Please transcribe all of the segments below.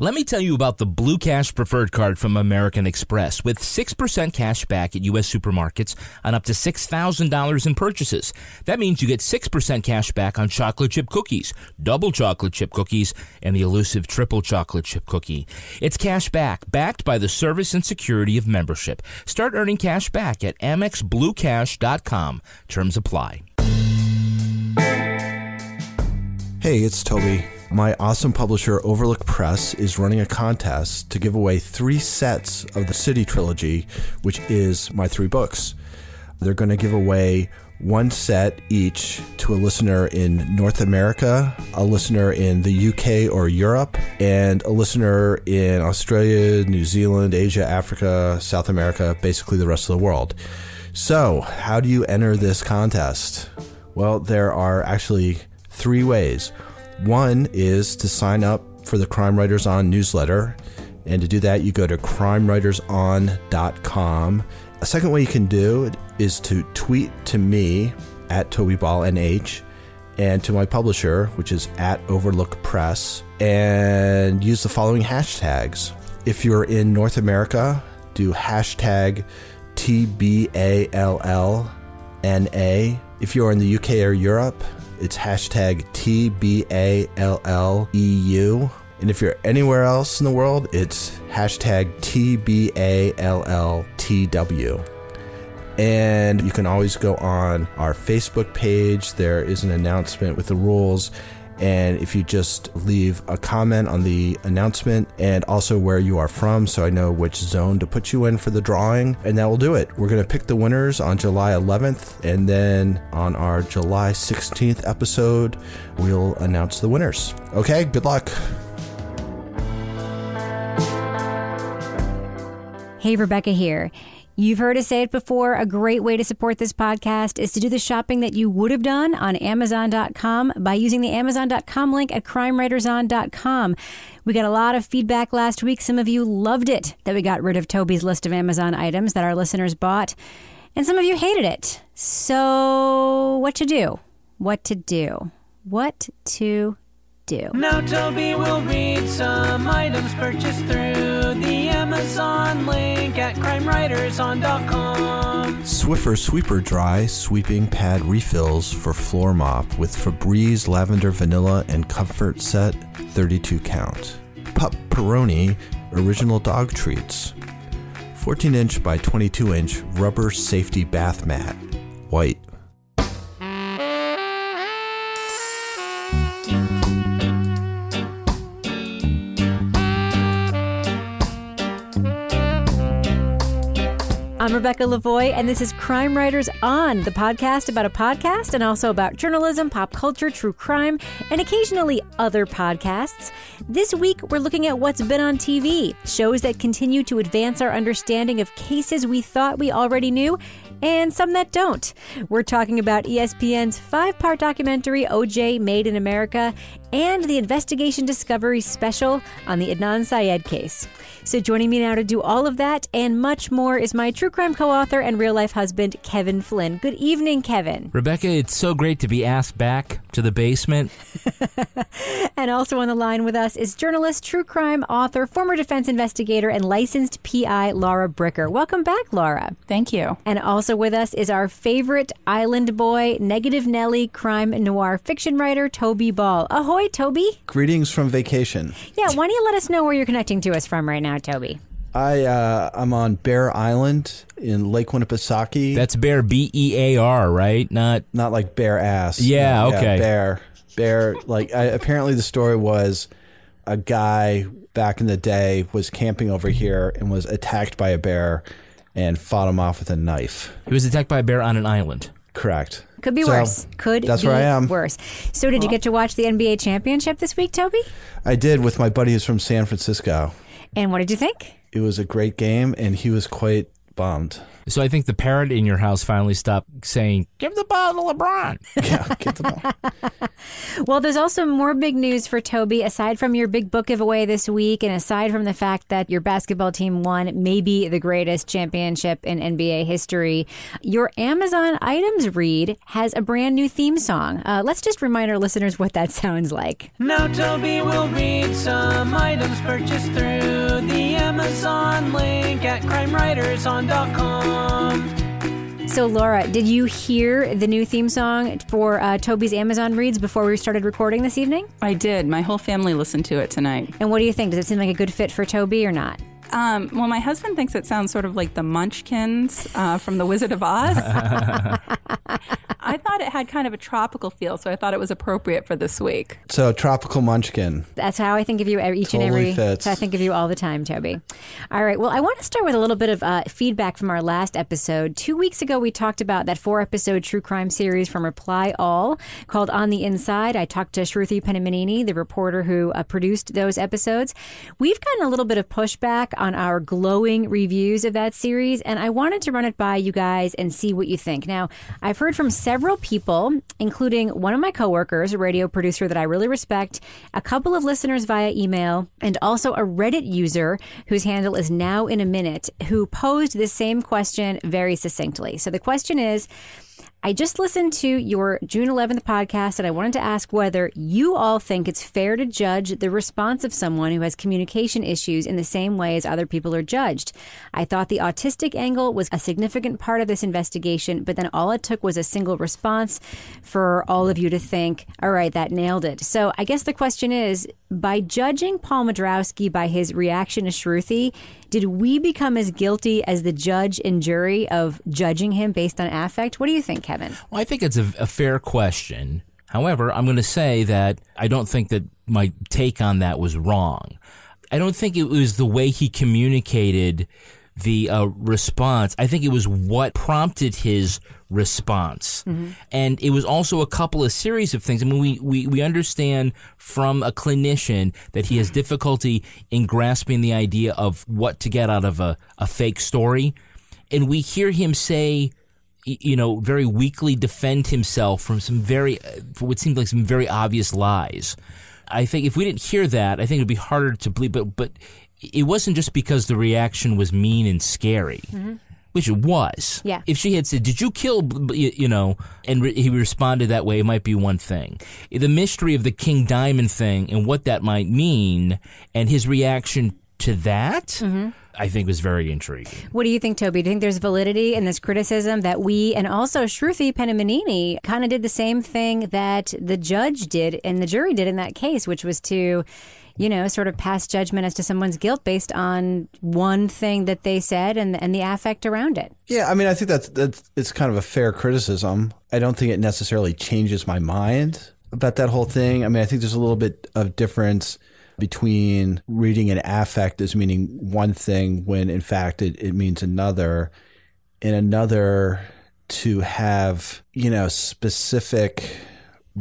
Let me tell you about the Blue Cash Preferred Card from American Express with 6% cash back at U.S. supermarkets on up to $6,000 in purchases. That means you get 6% cash back on chocolate chip cookies, double chocolate chip cookies, and the elusive triple chocolate chip cookie. It's cash back, backed by the service and security of membership. Start earning cash back at AmexBlueCash.com. Terms apply. Hey, it's Toby. My awesome publisher, Overlook Press, is running a contest to give away three sets of the City Trilogy, which is my three books. They're going to give away one set each to a listener in North America, a listener in the UK or Europe, and a listener in Australia, New Zealand, Asia, Africa, South America, basically the rest of the world. So, how do you enter this contest? Well, there are actually three ways. One is to sign up for the Crime Writers On newsletter. And to do that, you go to crimewriterson.com. A second way you can do it is to tweet to me at TobyBallNH and to my publisher, which is at Overlook Press, and use the following hashtags. If you're in North America, do hashtag TBALLNA. If you're in the UK or Europe, it's hashtag TBALLEU. And if you're anywhere else in the world, it's hashtag TBALLTW. And you can always go on our Facebook page. There is an announcement with the rules. And if you just leave a comment on the announcement and also where you are from, so I know which zone to put you in for the drawing, and that will do it. We're going to pick the winners on July 11th, and then on our July 16th episode, we'll announce the winners. Okay, good luck. Hey, Rebecca here. You've heard us say it before. A great way to support this podcast is to do the shopping that you would have done on Amazon.com by using the Amazon.com link at CrimeWritersOn.com. We got a lot of feedback last week. Some of you loved it that we got rid of Toby's list of Amazon items that our listeners bought, and some of you hated it. So, what to do? What to do? What to do? Now Toby will read some items purchased through the Amazon link at crimewriterson.com. Swiffer Sweeper Dry Sweeping Pad Refills for Floor Mop with Febreze Lavender Vanilla and Comfort Set 32 count. Pup Peroni Original Dog Treats. 14 inch by 22 inch rubber safety bath mat. White. Rebecca Lavoie, and this is Crime Writers On, the podcast about a podcast and also about journalism, pop culture, true crime, and occasionally other podcasts. This week, we're looking at what's been on TV, shows that continue to advance our understanding of cases we thought we already knew and some that don't. We're talking about ESPN's five part documentary, OJ Made in America, and the Investigation Discovery special on the Adnan Syed case. So, joining me now to do all of that and much more is my true crime co author and real life husband, Kevin Flynn. Good evening, Kevin. Rebecca, it's so great to be asked back to the basement. And also on the line with us is journalist, true crime author, former defense investigator, and licensed PI, Laura Bricker. Welcome back, Laura. Thank you. And also with us is our favorite island boy, Negative Nelly, crime noir fiction writer, Toby Ball. Ahoy, Toby. Greetings from vacation. Yeah, why don't you let us know where you're connecting to us from right now, Toby? I uh, I'm on Bear Island in Lake Winnipesaukee. That's Bear B E A R, right? Not not like bear ass. Yeah, okay. bear, bear. Like I, apparently the story was a guy back in the day was camping over here and was attacked by a bear and fought him off with a knife. he was attacked by a bear on an island. Correct. Could be So, worse. Could that's be where I am. worse. So, did you get to watch the NBA championship this week, Toby? I did with my buddy who's from San Francisco. And what did you think? It was a great game, and he was quite bummed. So I think the parent in your house finally stopped saying, "Give the ball to LeBron." Yeah, get the ball. Well, there's also more big news for Toby. Aside from your big book giveaway this week, and aside from the fact that your basketball team won maybe the greatest championship in NBA history, your Amazon items read has a brand new theme song. Uh, let's just remind our listeners what that sounds like. Now Toby will read some items purchased through the Amazon link at crimewriterson.com. So, Laura, did you hear the new theme song for uh, Toby's Amazon reads before we started recording this evening? I did. My whole family listened to it tonight. And what do you think? Does it seem like a good fit for Toby or not? Um, well, my husband thinks it sounds sort of like the Munchkins uh, from The Wizard of Oz. I thought it had kind of a tropical feel, so I thought it was appropriate for this week. So tropical munchkin. That's how I think of you each and Totally every. fits. I think of you all the time, Toby. All right. Well, I want to start with a little bit of uh, feedback from our last episode. Two weeks ago, we talked about that four-episode true crime series from Reply All called On the Inside. I talked to Shruti Penaminini, the reporter who uh, produced those episodes. We've gotten a little bit of pushback on our glowing reviews of that series, and I wanted to run it by you guys and see what you think. Now, I've heard from several people, including one of my coworkers, a radio producer that I really respect, a couple of listeners via email, and also a Reddit user whose handle is now in a minute, who posed this same question very succinctly. So the question is, I just listened to your June 11th podcast, and I wanted to ask whether you all think it's fair to judge the response of someone who has communication issues in the same way as other people are judged. I thought the autistic angle was a significant part of this investigation, but then all it took was a single response for all of you to think, all right, that nailed it. So I guess the question is by judging Paul Madrowski by his reaction to Shruti, did we become as guilty as the judge and jury of judging him based on affect? What do you think, Kevin? Well, I think it's a, a fair question. However, I'm going to say that I don't think that my take on that was wrong. I don't think it was the way he communicated the uh, response. I think it was what prompted his response. And it was also a couple of series of things. I mean, we, we, we understand from a clinician that he has difficulty in grasping the idea of what to get out of a, a fake story. And we hear him say, you know, very weakly defend himself from some very, uh, what seemed like some very obvious lies. I think if we didn't hear that, I think it'd be harder to believe. But but it wasn't just because the reaction was mean and scary, mm-hmm. which it was. Yeah. If she had said, "Did you kill?" You know, and re- he responded that way, it might be one thing. The mystery of the King Diamond thing and what that might mean, and his reaction to that, mm-hmm. I think was very intriguing. What do you think, Toby? Do you think there's validity in this criticism that we and also Shruti Penaminini kind of did the same thing that the judge did and the jury did in that case, which was to, you know, sort of pass judgment as to someone's guilt based on one thing that they said and and the affect around it. Yeah, I mean, I think that's that's it's kind of a fair criticism. I don't think it necessarily changes my mind about that whole thing. I mean, I think there's a little bit of difference between reading an affect as meaning one thing when in fact it, it means another, and another to have you know specific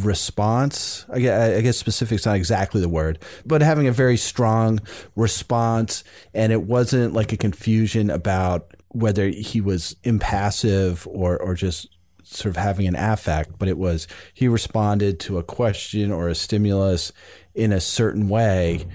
response. I guess, specific's not exactly the word, but having a very strong response, and it wasn't like a confusion about whether he was impassive or or just sort of having an affect, but it was he responded to a question or a stimulus in a certain way.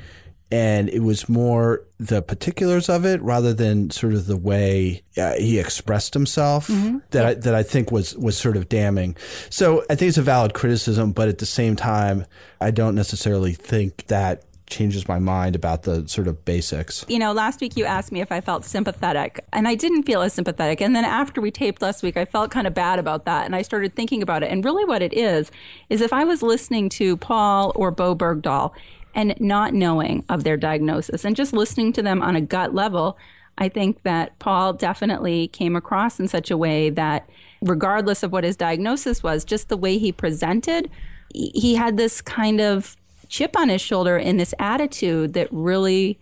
And it was more the particulars of it rather than sort of the way uh, he expressed himself that I, that I think was was sort of damning. So I think it's a valid criticism, but at the same time, I don't necessarily think that changes my mind about the sort of basics. You know, last week you asked me if I felt sympathetic, and I didn't feel as sympathetic. And then after we taped last week, I felt kind of bad about that. And I started thinking about it. And really, what it is, is if I was listening to Paul or Bowe Bergdahl and not knowing of their diagnosis. And just listening to them on a gut level, I think that Paul definitely came across in such a way that, regardless of what his diagnosis was, just the way he presented, he had this kind of chip on his shoulder and this attitude that really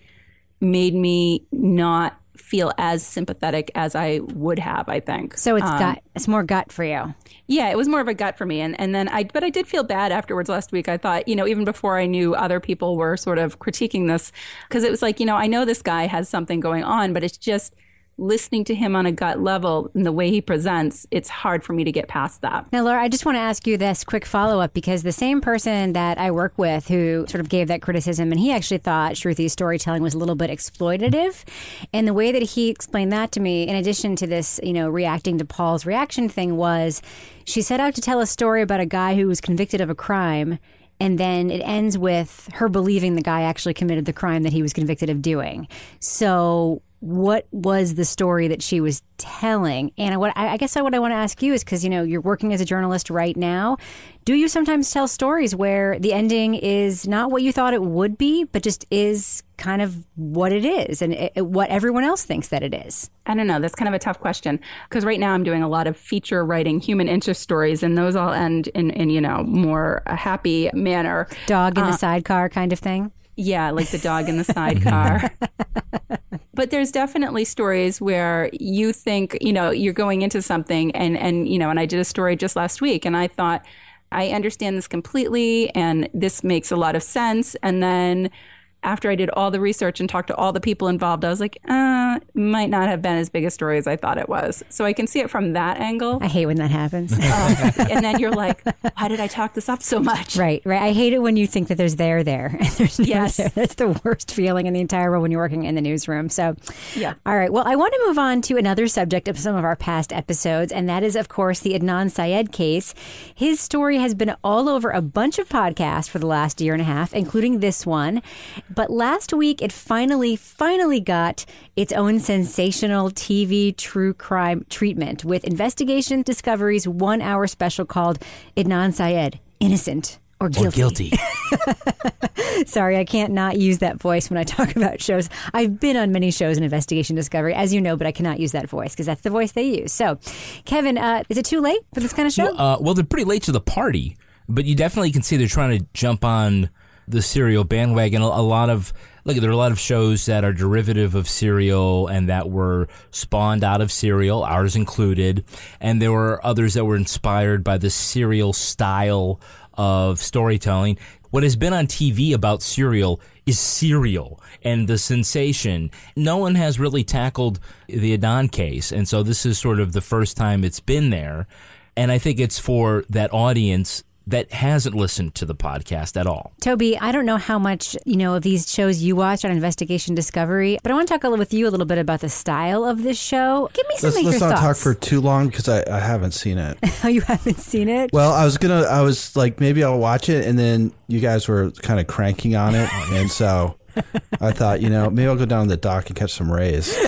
made me not feel as sympathetic as I would have, I think. So it's Um, gut. It's more gut for you. yeah, it was more of a gut for me. And, and then I, but I did feel bad afterwards last week. I thought, you know, even before I knew other people were sort of critiquing this, because it was like, you know, I know this guy has something going on, but it's just listening to him on a gut level and the way he presents, it's hard for me to get past that. Now, Laura, I just want to ask you this quick follow up because the same person that I work with who sort of gave that criticism, and he actually thought Shruti's storytelling was a little bit exploitative. And the way that he explained that to me, in addition to this, you know, reacting to Paul's reaction thing, was she set out to tell a story about a guy who was convicted of a crime and then it ends with her believing the guy actually committed the crime that he was convicted of doing. So what was the story that she was telling? And what I guess what I want to ask you is because you know you're working as a journalist right now. Do you sometimes tell stories where the ending is not what you thought it would be, but just is kind of what it is and it, what everyone else thinks that it is? I don't know. That's kind of a tough question because right now I'm doing a lot of feature writing human interest stories, and those all end in, in you know more a happy manner. Dog in uh, the sidecar kind of thing. Yeah, like the dog in the sidecar. but there's definitely stories where you think, you know, you're going into something and and you know, and I did a story just last week and I thought I understand this completely and this makes a lot of sense. And then after I did all the research and talked to all the people involved, I was like, uh, might not have been as big a story as I thought it was. So I can see it from that angle. I hate when that happens. Uh, and then you're like, why did I talk this up so much? Right, right. I hate it when you think that there's there there. And there's no yes. there. That's the worst feeling in the entire world when you're working in the newsroom. So, yeah. All right. Well, I want to move on to another subject of some of our past episodes, and that is, of course, the Adnan Syed case. His story has been all over a bunch of podcasts for the last year and a half, including this one. But last week, it finally, finally got its own sensational TV true crime treatment with Investigation Discovery's one hour special called Adnan Syed Innocent or guilty. Or guilty. Sorry, I can't not use that voice when I talk about shows. I've been on many shows in Investigation Discovery, as you know, but I cannot use that voice because that's the voice they use. So, Kevin, uh, is it too late for this kind of show? Well, uh, well, they're pretty late to the party, but you definitely can see they're trying to jump on the serial bandwagon. A, lot of look, there are a lot of shows that are derivative of serial and that were spawned out of serial, ours included, and there were others that were inspired by the serial style of storytelling. What has been on TV about serial is serial and the sensation. No one has really tackled the Adnan case, and so this is sort of the first time it's been there. And I think it's for that audience that hasn't listened to the podcast at all. Toby, I don't know how much, you know, of these shows you watch on Investigation Discovery, but I want to talk a little with you a little bit about the style of this show. Give me some let's, of let's your not thoughts. talk for too long because I, I haven't seen it. oh, you haven't seen it? Well, I was gonna, I was like, maybe I'll watch it, and then you guys were kind of cranking on it, and so I thought, you know, maybe I'll go down to the dock and catch some rays.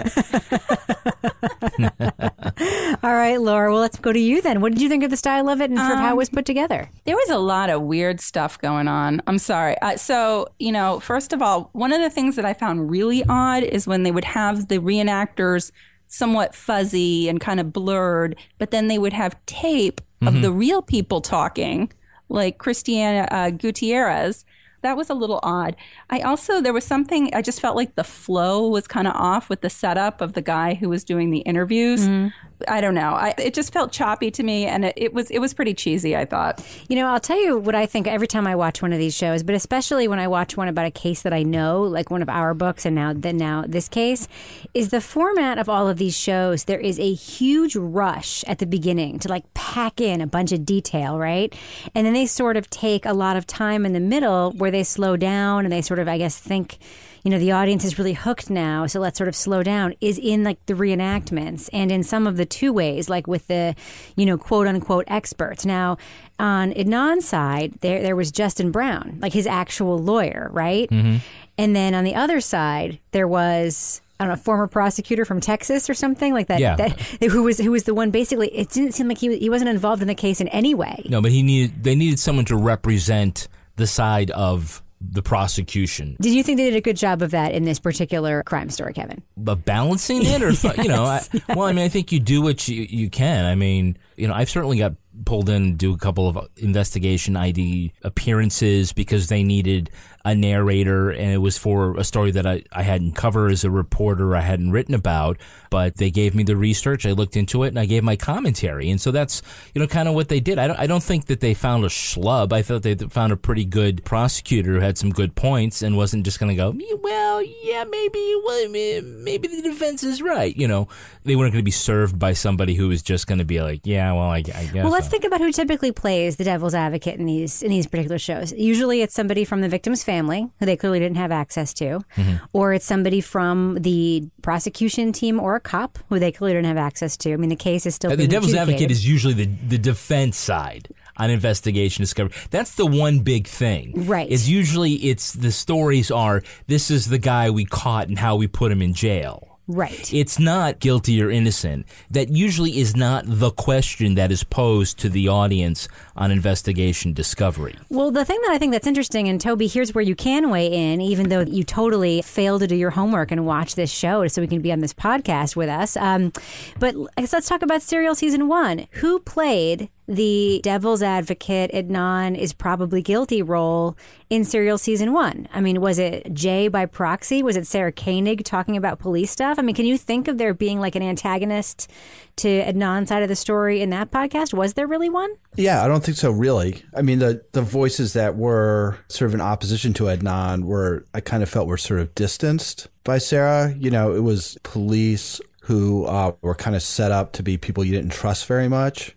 All right, Laura. Well, let's go to you then. What did you think of the style of it and sort of how it was put together? There was a lot of weird stuff going on. I'm sorry. Uh, so, you know, first of all, one of the things that I found really odd is when they would have the reenactors somewhat fuzzy and kind of blurred, but then they would have tape of the real people talking, like Christiana uh, Gutierrez. That was a little odd. I also, there was something, I just felt like the flow was kind of off with the setup of the guy who was doing the interviews. Mm-hmm. I don't know. I, it just felt choppy to me, and it, it was it was pretty cheesy. I thought. You know, I'll tell you what I think every time I watch one of these shows, but especially when I watch one about a case that I know, like one of our books, and now then now this case, is the format of all of these shows. There is a huge rush at the beginning to like pack in a bunch of detail, right? And then they sort of take a lot of time in the middle where they slow down and they sort of, I guess, think you know, the audience is really hooked now, so let's sort of slow down, is in like the reenactments and in some of the two ways, like with the, you know, quote unquote experts. Now, on Adnan's side, there there was Justin Brown, like his actual lawyer, right? Mm-hmm. And then on the other side, there was I don't know, a former prosecutor from Texas or something like that. Yeah. that who was who was the one basically. It didn't seem like he he wasn't involved in the case in any way. No, but he needed they needed someone to represent the side of the prosecution. Did you think they did a good job of that in this particular crime story, Kevin? But balancing it, or you know, I, well, I mean, I think you do what you you can. I mean, you know, I've certainly got pulled in to do a couple of investigation ID appearances because they needed a narrator, and it was for a story that I, I hadn't covered as a reporter, I hadn't written about, but they gave me the research, I looked into it, and I gave my commentary. And so that's, you know, kind of what they did. I don't, I don't think that they found a schlub. I thought they found a pretty good prosecutor who had some good points and wasn't just going to go, well, yeah, maybe, well, maybe the defense is right. You know, they weren't going to be served by somebody who was just going to be like, yeah, well, I, I guess. Well, let's so. think about who typically plays the devil's advocate in these in these particular shows. Usually, it's somebody from the victim's family who they clearly didn't have access to, Mm-hmm. or it's somebody from the prosecution team or a cop who they clearly didn't have access to. I mean, the case is still Uh, the devil's advocate is usually the the defense side on investigation discovery. That's the one big thing. Right. Is usually it's the stories are this is the guy we caught and how we put him in jail. Right. It's not guilty or innocent. That usually is not the question that is posed to the audience on investigation discovery. Well, the thing that I think that's interesting, and Toby, here's where you can weigh in, even though you totally failed to do your homework and watch this show so we can be on this podcast with us. Um, but let's talk about Serial Season 1. Who played the devil's advocate, Adnan is probably guilty role in Serial Season 1? I mean, was it Jay by proxy? Was it Sarah Koenig talking about police stuff? I mean, can you think of there being like an antagonist to Adnan's side of the story in that podcast? Was there really one? Yeah, I don't think so, really. I mean, the, the voices that were sort of in opposition to Adnan were, I kind of felt were sort of distanced by Sarah. You know, it was police who uh, were kind of set up to be people you didn't trust very much.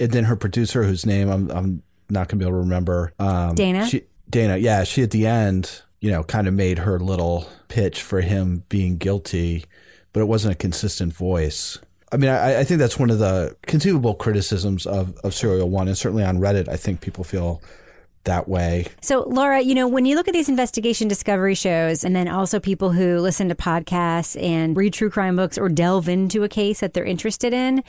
And then her producer, whose name I'm, I'm not going to be able to remember. Um, Dana? She, Dana, yeah. She at the end, you know, kind of made her little pitch for him being guilty, but it wasn't a consistent voice. I mean, I, I think that's one of the conceivable criticisms of, of Serial One, and certainly on Reddit, I think people feel that way. So, Laura, you know, when you look at these investigation discovery shows, and then also people who listen to podcasts and read true crime books or delve into a case that they're interested in,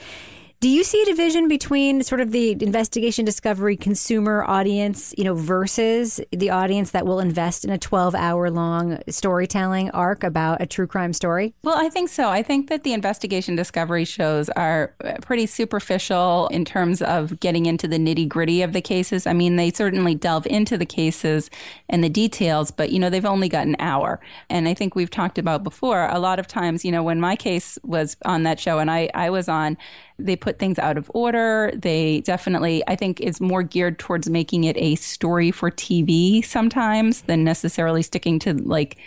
do you see a division between sort of the investigation discovery consumer audience, you know, versus the audience that will invest in a 12 hour long storytelling arc about a true crime story? Well, I think so. I think that the investigation discovery shows are uh, pretty superficial in terms of getting into the nitty gritty of the cases. I mean, they certainly delve into the cases and the details, but, you know, they've only got an hour. And I think we've talked about before, a lot of times, you know, when my case was on that show and I, I was on, they put things out of order. They definitely, I think, is more geared towards making it a story for TV sometimes than necessarily sticking to like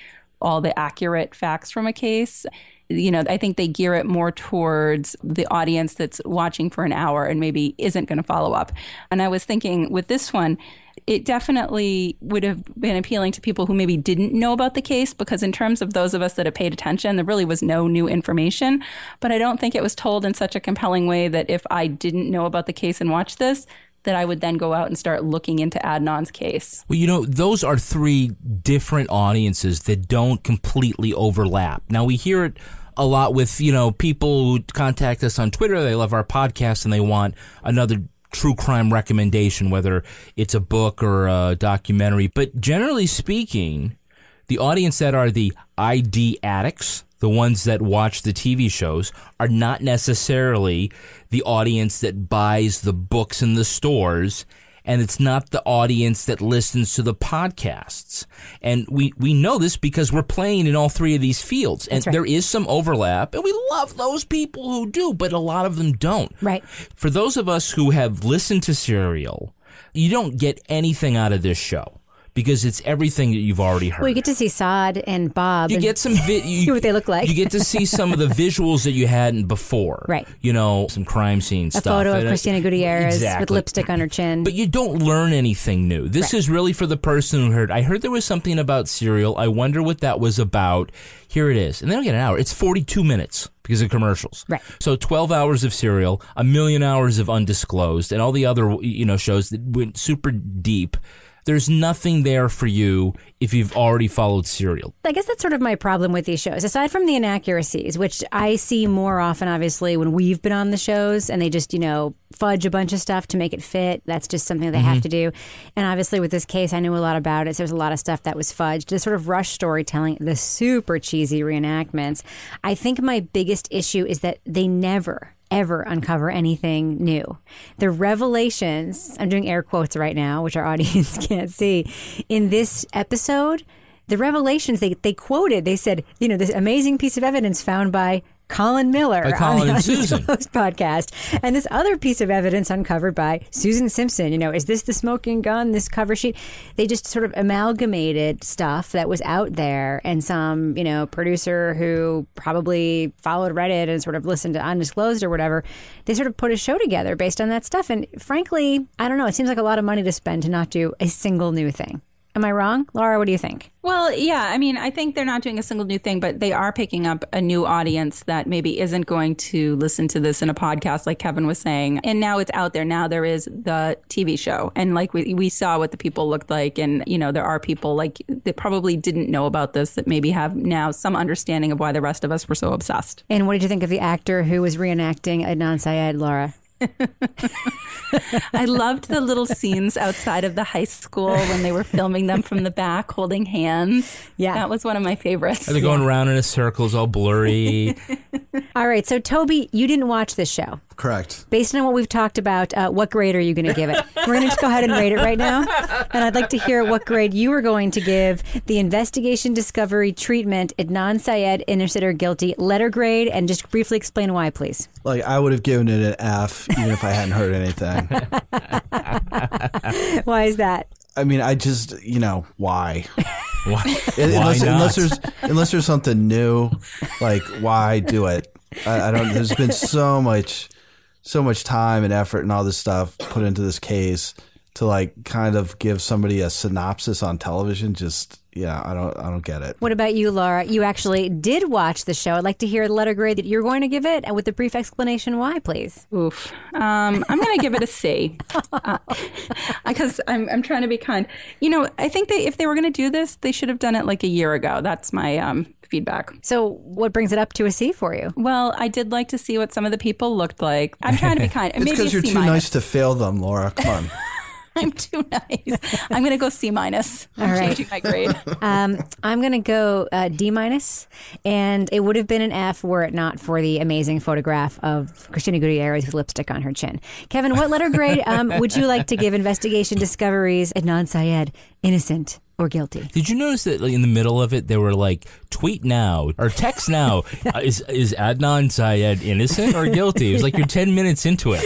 all the accurate facts from a case. You know, I think they gear it more towards the audience that's watching for an hour and maybe isn't going to follow up. And I was thinking with this one, it definitely would have been appealing to people who maybe didn't know about the case because in terms of those of us that have paid attention there really was no new information but i don't think it was told in such a compelling way that if i didn't know about the case and watched this that i would then go out and start looking into adnan's case Well, you know, those are three different audiences that don't completely overlap. Now, we hear it a lot with, you know, people who contact us on Twitter. They love our podcast and they want another true crime recommendation, whether it's a book or a documentary. But generally speaking, the audience that are the ID addicts, the ones that watch the TV shows, are not necessarily the audience that buys the books in the stores. And it's not the audience that listens to the podcasts. And we, we know this because we're playing in all three of these fields. And right. there is some overlap. And we love those people who do, but a lot of them don't. Right. For those of us who have listened to Serial, you don't get anything out of this show because it's everything that you've already heard. Well, you get to see Sod and Bob. You and get some vi- you, see what they look like. You get to see some of the visuals that you hadn't before. Right. You know, some crime scene a stuff. photo of Cristina Gutierrez with lipstick on her chin. But you don't learn anything new. This Right. is really for the person who heard. I heard there was something about Serial. I wonder what that was about. Here it is. And they don't get an hour. It's 42 minutes because of commercials. Right. So 12 hours of serial, a million hours of undisclosed, and all the other, you know, shows that went super deep. There's nothing there for you if you've already followed serial. I guess that's sort of my problem with these shows. Aside from the inaccuracies, which I see more often, obviously, when we've been on the shows and they just, you know, fudge a bunch of stuff to make it fit. That's just something they have mm-hmm. to do. And obviously, with this case, I knew a lot about it. So there's a lot of stuff that was fudged. The sort of rush storytelling, the super cheesy reenactments. I think my biggest issue is that they never, ever uncover anything new. The revelations, I'm doing air quotes right now, which our audience can't see, in this episode, the revelations they, they quoted, they said, you know, this amazing piece of evidence found by Colin Miller By Colin on the and Susan. Undisclosed podcast, and this other piece of evidence uncovered by Susan Simpson. You know, is this the smoking gun? This cover sheet? They just sort of amalgamated stuff that was out there, and some you know producer who probably followed Reddit and sort of listened to Undisclosed or whatever. They sort of put a show together based on that stuff, and frankly, I don't know. It seems like a lot of money to spend to not do a single new thing. Am I wrong, Laura? What do you think? Well, yeah. I mean, I think they're not doing a single new thing, but they are picking up a new audience that maybe isn't going to listen to this in a podcast, like Kevin was saying. And now it's out there. Now there is the TV show. And like we, we saw what the people looked like. And, you know, there are people like that probably didn't know about this that maybe have now some understanding of why the rest of us were so obsessed. And what did you think of the actor who was reenacting Adnan Syed, Laura? I loved the little scenes outside of the high school when they were filming them from the back holding hands. Yeah. That was one of my favorites. Are They're going around in a circle, it's all blurry. All right, so Toby, you didn't watch this show. Correct. Based on what we've talked about, uh, what grade are you going to give it? We're going to just go ahead and rate it right now. And I'd like to hear what grade you are going to give the investigation discovery treatment Adnan Syed innocent or guilty letter grade, and just briefly explain why, please. Like I would have given it an F even if I hadn't heard anything. Why is that? I mean, I just you know why? Why, unless, not? unless there's unless there's something new, like why do it? I, I don't. There's been so much, so much time and effort and all this stuff put into this case to like kind of give somebody a synopsis on television. Just yeah, I don't. I don't get it. What about you, Laura? You actually did watch the show. I'd like to hear the letter grade that you're going to give it, and with a brief explanation why, please. Oof. Um, I'm going to give it a C because I'm, I'm trying to be kind. You know, I think that if they were going to do this, they should have done it like a year ago. That's my um, feedback. So, what brings it up to a C for you? Well, I did like to see what some of the people looked like. I'm trying to be kind. It's because you're C too minus. nice to fail them, Laura. Come on. I'm too nice. I'm going to go C minus. I'm right. changing my grade. Um, I'm going to go uh, D minus, and it would have been an F were it not for the amazing photograph of Cristina Gutierrez with lipstick on her chin. Kevin, what letter grade um, would you like to give Investigation Discoveries Adnan Syed innocent or guilty? Did you notice that like, in the middle of it, they were like, tweet now or text now. Uh, is, is Adnan Syed innocent or guilty? It was like you're 10 minutes into it.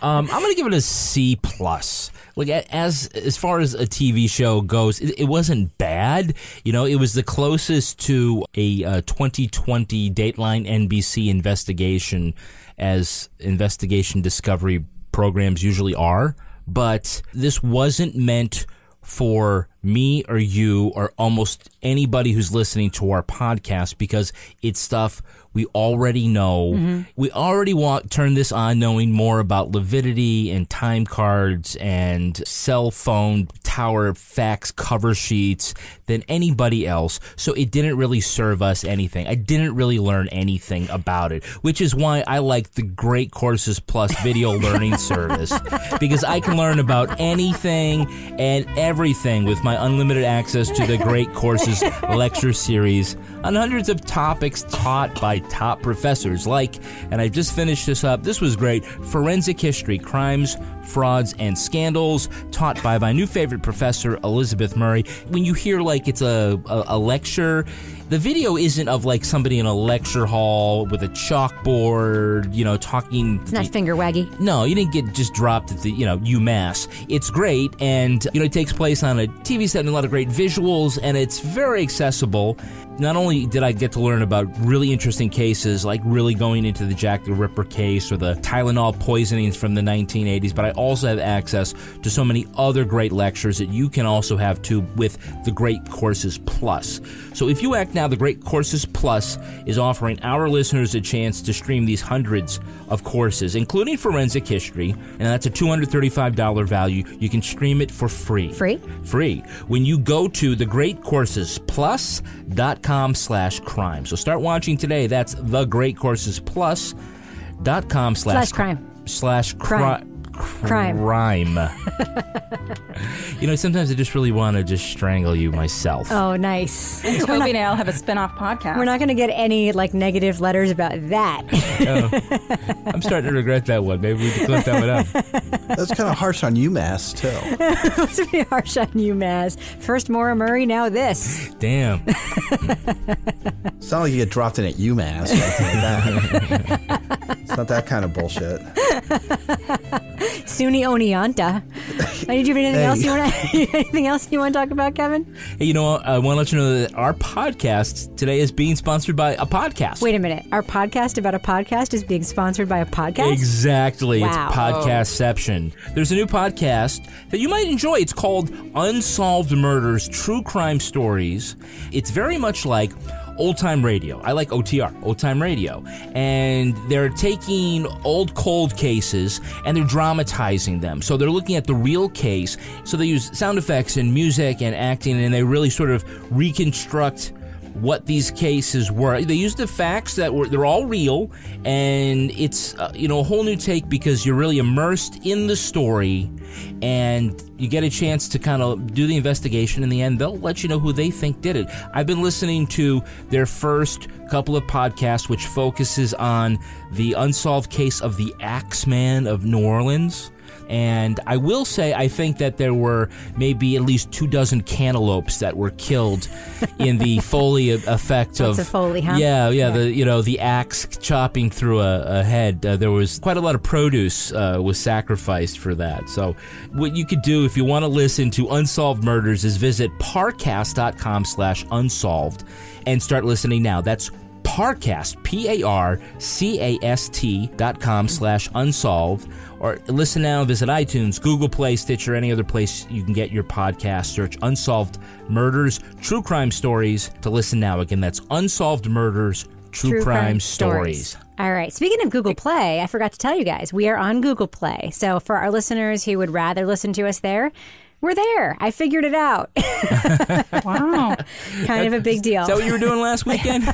Um, I'm going to give it a C plus. Like as as far as a TV show goes, it, it wasn't bad. You know, it was the closest to a uh, 2020 Dateline NBC investigation as investigation discovery programs usually are. But this wasn't meant for me or you or almost anybody who's listening to our podcast because it's stuff we already know. Mm-hmm. We already want turn this on knowing more about lividity and time cards and cell phone tower fax cover sheets than anybody else. So it didn't really serve us anything. I didn't really learn anything about it, which is why I like the Great Courses Plus video learning service because I can learn about anything and everything with my unlimited access to the Great Courses lecture series on hundreds of topics taught by top professors like, and I just finished this up, this was great, forensic history, crimes, frauds, and scandals, taught by my new favorite professor, Elizabeth Murray. When you hear like it's a, a, a lecture, the video isn't of like somebody in a lecture hall with a chalkboard, you know, talking. It's not finger waggy. No, you didn't get just dropped at the, you know, UMass. It's great, and, you know, it takes place on a TV set and a lot of great visuals, and it's very accessible. Not only did I get to learn about really interesting cases, like really going into the Jack the Ripper case or the Tylenol poisonings from the 1980s, but I also have access to so many other great lectures that you can also have too with the Great Courses Plus. So if you act now, the Great Courses Plus is offering our listeners a chance to stream these hundreds of courses, including forensic history, and that's a $235 value. You can stream it for free. Free? Free. When you go to thegreatcoursesplus.com slash crime. So start watching today. That's thegreatcoursesplus.com Slash crime. Slash Crime. Crime. Crime. crime. you know, sometimes I just really want to just strangle you myself. Oh, nice. Toby and I'll have a spin-off podcast. We're not going to get any like negative letters about that. Oh. I'm starting to regret that one. Maybe we can clip that one up. That's kind of harsh on UMass too. It's pretty harsh on UMass. First Maura Murray, now this. Damn. It's not like you get dropped in at UMass or like that. It's not that kind of bullshit. SUNY Oneonta. Uh, Did you have anything Hey. else you want? anything else you want to talk about, Kevin? Hey, you know, I want to let you know that our podcast today is being sponsored by a podcast. Wait a minute. Our podcast about a podcast is being sponsored by a podcast. Exactly. Wow. It's Podcastception. There's a new podcast that you might enjoy. It's called Unsolved Murders True Crime Stories. It's very much like old time radio. I like OTR, old time radio. And they're taking old cold cases and they're dramatizing them. So they're looking at the real case. So they use sound effects and music and acting and they really sort of reconstruct what these cases were. They used the facts that were they're all real, and it's uh, you know a whole new take because you're really immersed in the story, and you get a chance to kind of do the investigation. In the end, they'll let you know who they think did it. I've been listening to their first couple of podcasts, which focuses on the unsolved case of the Axeman of New Orleans. And I will say, I think that there were maybe at least two dozen cantaloupes that were killed in the Foley effect Lots of of Foley, huh? Yeah, yeah, The you know the axe chopping through a, a head. Uh, there was quite a lot of produce uh, was sacrificed for that. So, what you could do if you want to listen to unsolved murders is visit parcast.com/unsolved and start listening now. That's Parcast, P A R C A S T dot com slash unsolved. Or listen now, visit iTunes, Google Play, Stitcher, any other place you can get your podcast. Search Unsolved Murders, True Crime Stories to listen now. Again, that's Unsolved Murders, True, Crime, Stories. All right. Speaking of Google Play, I forgot to tell you guys, we are on Google Play. So for our listeners who would rather listen to us there, we're there. I figured it out. wow. kind of a big deal. Is that what you were doing last weekend?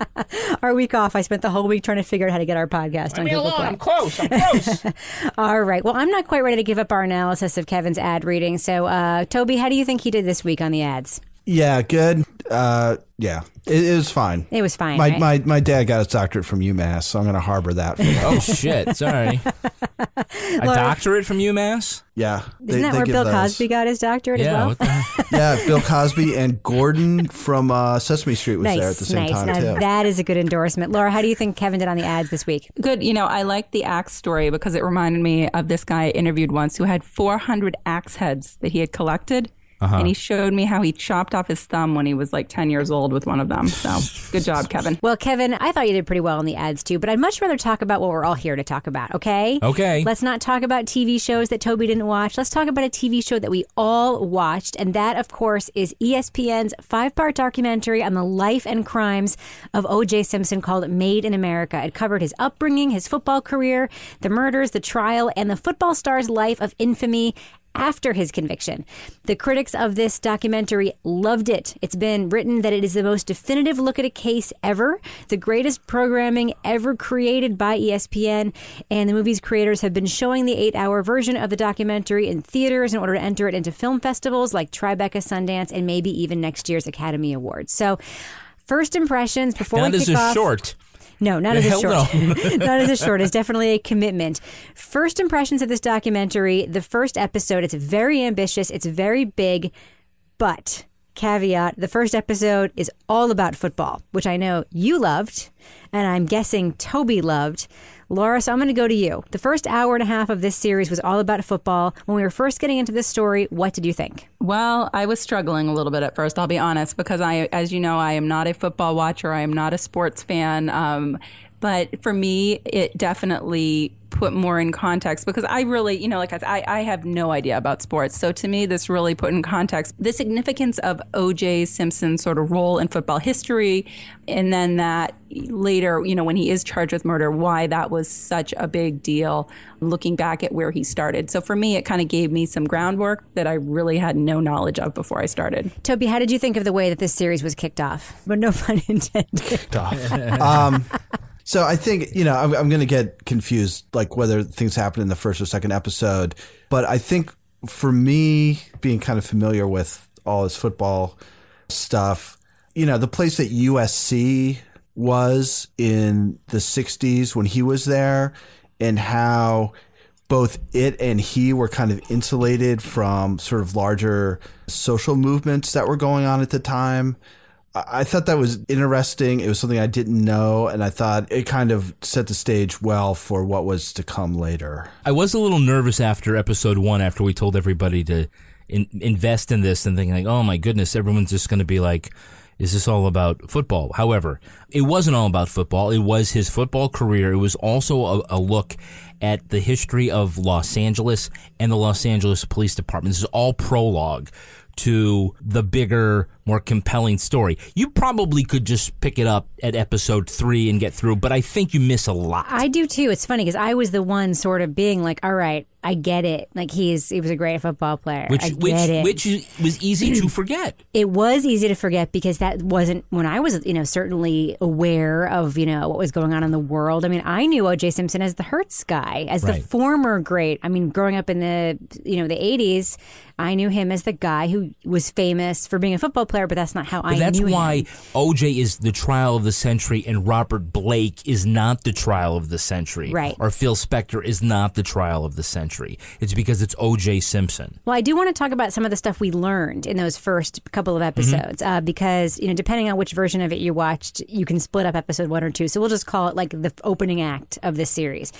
our week off, I spent the whole week trying to figure out how to get our podcast on Google Play. close. I'm close. All right. Well, I'm not quite ready to give up our analysis of Kevin's ad reading. So, uh, Toby, how do you think he did this week on the ads? Yeah, good. Uh, yeah, it, it was fine. It was fine. My, right? my my dad got his doctorate from UMass, so I'm going to harbor that. For oh, shit. Sorry. A doctorate from UMass? yeah, Isn't that where Bill Cosby got his doctorate as Yeah. well? What the hell? yeah, Bill Cosby and Gordon from uh, Sesame Street was there at the Nice, same nice. time Now too. that is a good endorsement. Laura, how do you think Kevin did on the ads this week? Good. You know, I like the axe story because it reminded me of this guy I interviewed once who had 400 axe heads that he had collected. Uh-huh. And he showed me how he chopped off his thumb when he was like 10 years old with one of them. So good job, Kevin. Well, Kevin, I thought you did pretty well in the ads too, but I'd much rather talk about what we're all here to talk about, okay? Okay. Let's not talk about TV shows that Toby didn't watch. Let's talk about a TV show that we all watched, and that, of course, is ESPN's five part documentary on the life and crimes of O.J. Simpson called Made in America. It covered his upbringing, his football career, the murders, the trial, and the football star's life of infamy after his conviction. The critics of this documentary loved it. It's been written that it is the most definitive look at a case ever, the greatest programming ever created by ESPN, and the movie's creators have been showing the eight hour version of the documentary in theaters in order to enter it into film festivals like Tribeca, Sundance, and maybe even next year's Academy Awards. So, first impressions before Not we kick a off. short. No, not as a short. no. not as a short. It's definitely a commitment. First impressions of this documentary, the first episode, it's very ambitious, it's very big, but caveat, the first episode is all about football, which I know you loved, and I'm guessing Toby loved. Laura, so I'm going to go to you. The first hour and a half of this series was all about football. When we were first getting into this story, what did you think? Well, I was struggling a little bit at first, I'll be honest, because I, as you know, I am not a football watcher. I am not a sports fan. Um, but for me, it definitely put more in context because I really, you know, like I, I have no idea about sports. So to me, this really put in context the significance of O.J. Simpson's sort of role in football history. And then that later, you know, when he is charged with murder, why that was such a big deal looking back at where he started. So for me, it kind of gave me some groundwork that I really had no knowledge of before I started. Toby, how did you think of the way that this series was kicked off? But no pun intended. Tough. um, So I think you know I'm, I'm going to get confused, like whether things happen in the first or second episode. But I think for me, being kind of familiar with all his football stuff, you know, the place that USC was in the '60s when he was there, and how both it and he were kind of insulated from sort of larger social movements that were going on at the time. I thought that was interesting. It was something I didn't know, and I thought it kind of set the stage well for what was to come later. I was a little nervous after episode one, after we told everybody to in, invest in this and thinking like, oh my goodness, everyone's just going to be like, is this all about football? However, it wasn't all about football. It was his football career. It was also a, a look at the history of Los Angeles and the Los Angeles Police Department. This is all prologue to the bigger, more compelling story. You probably could just pick it up at episode three and get through, but I think you miss a lot. I do too. It's funny because I was the one sort of being like, all right, I get it. Like he's he was a great football player. which I get which it. which was easy to forget. it was easy to forget because that wasn't when I was, you know, certainly aware of, you know, what was going on in the world. I mean, I knew O.J. Simpson as the Hertz guy, as the former great. I mean, growing up in the, you know, the 80s, I knew him as the guy who was famous for being a football player, but that's not how I But that's knew why. OJ is the trial of the century and Robert Blake is not the trial of the century. Right. Or Phil Spector is not the trial of the century. It's because it's OJ Simpson. Well, I do want to talk about some of the stuff we learned in those first couple of episodes, uh, because you know, depending on which version of it you watched, you can split up episode one or two. So we'll just call it like the opening act of this series.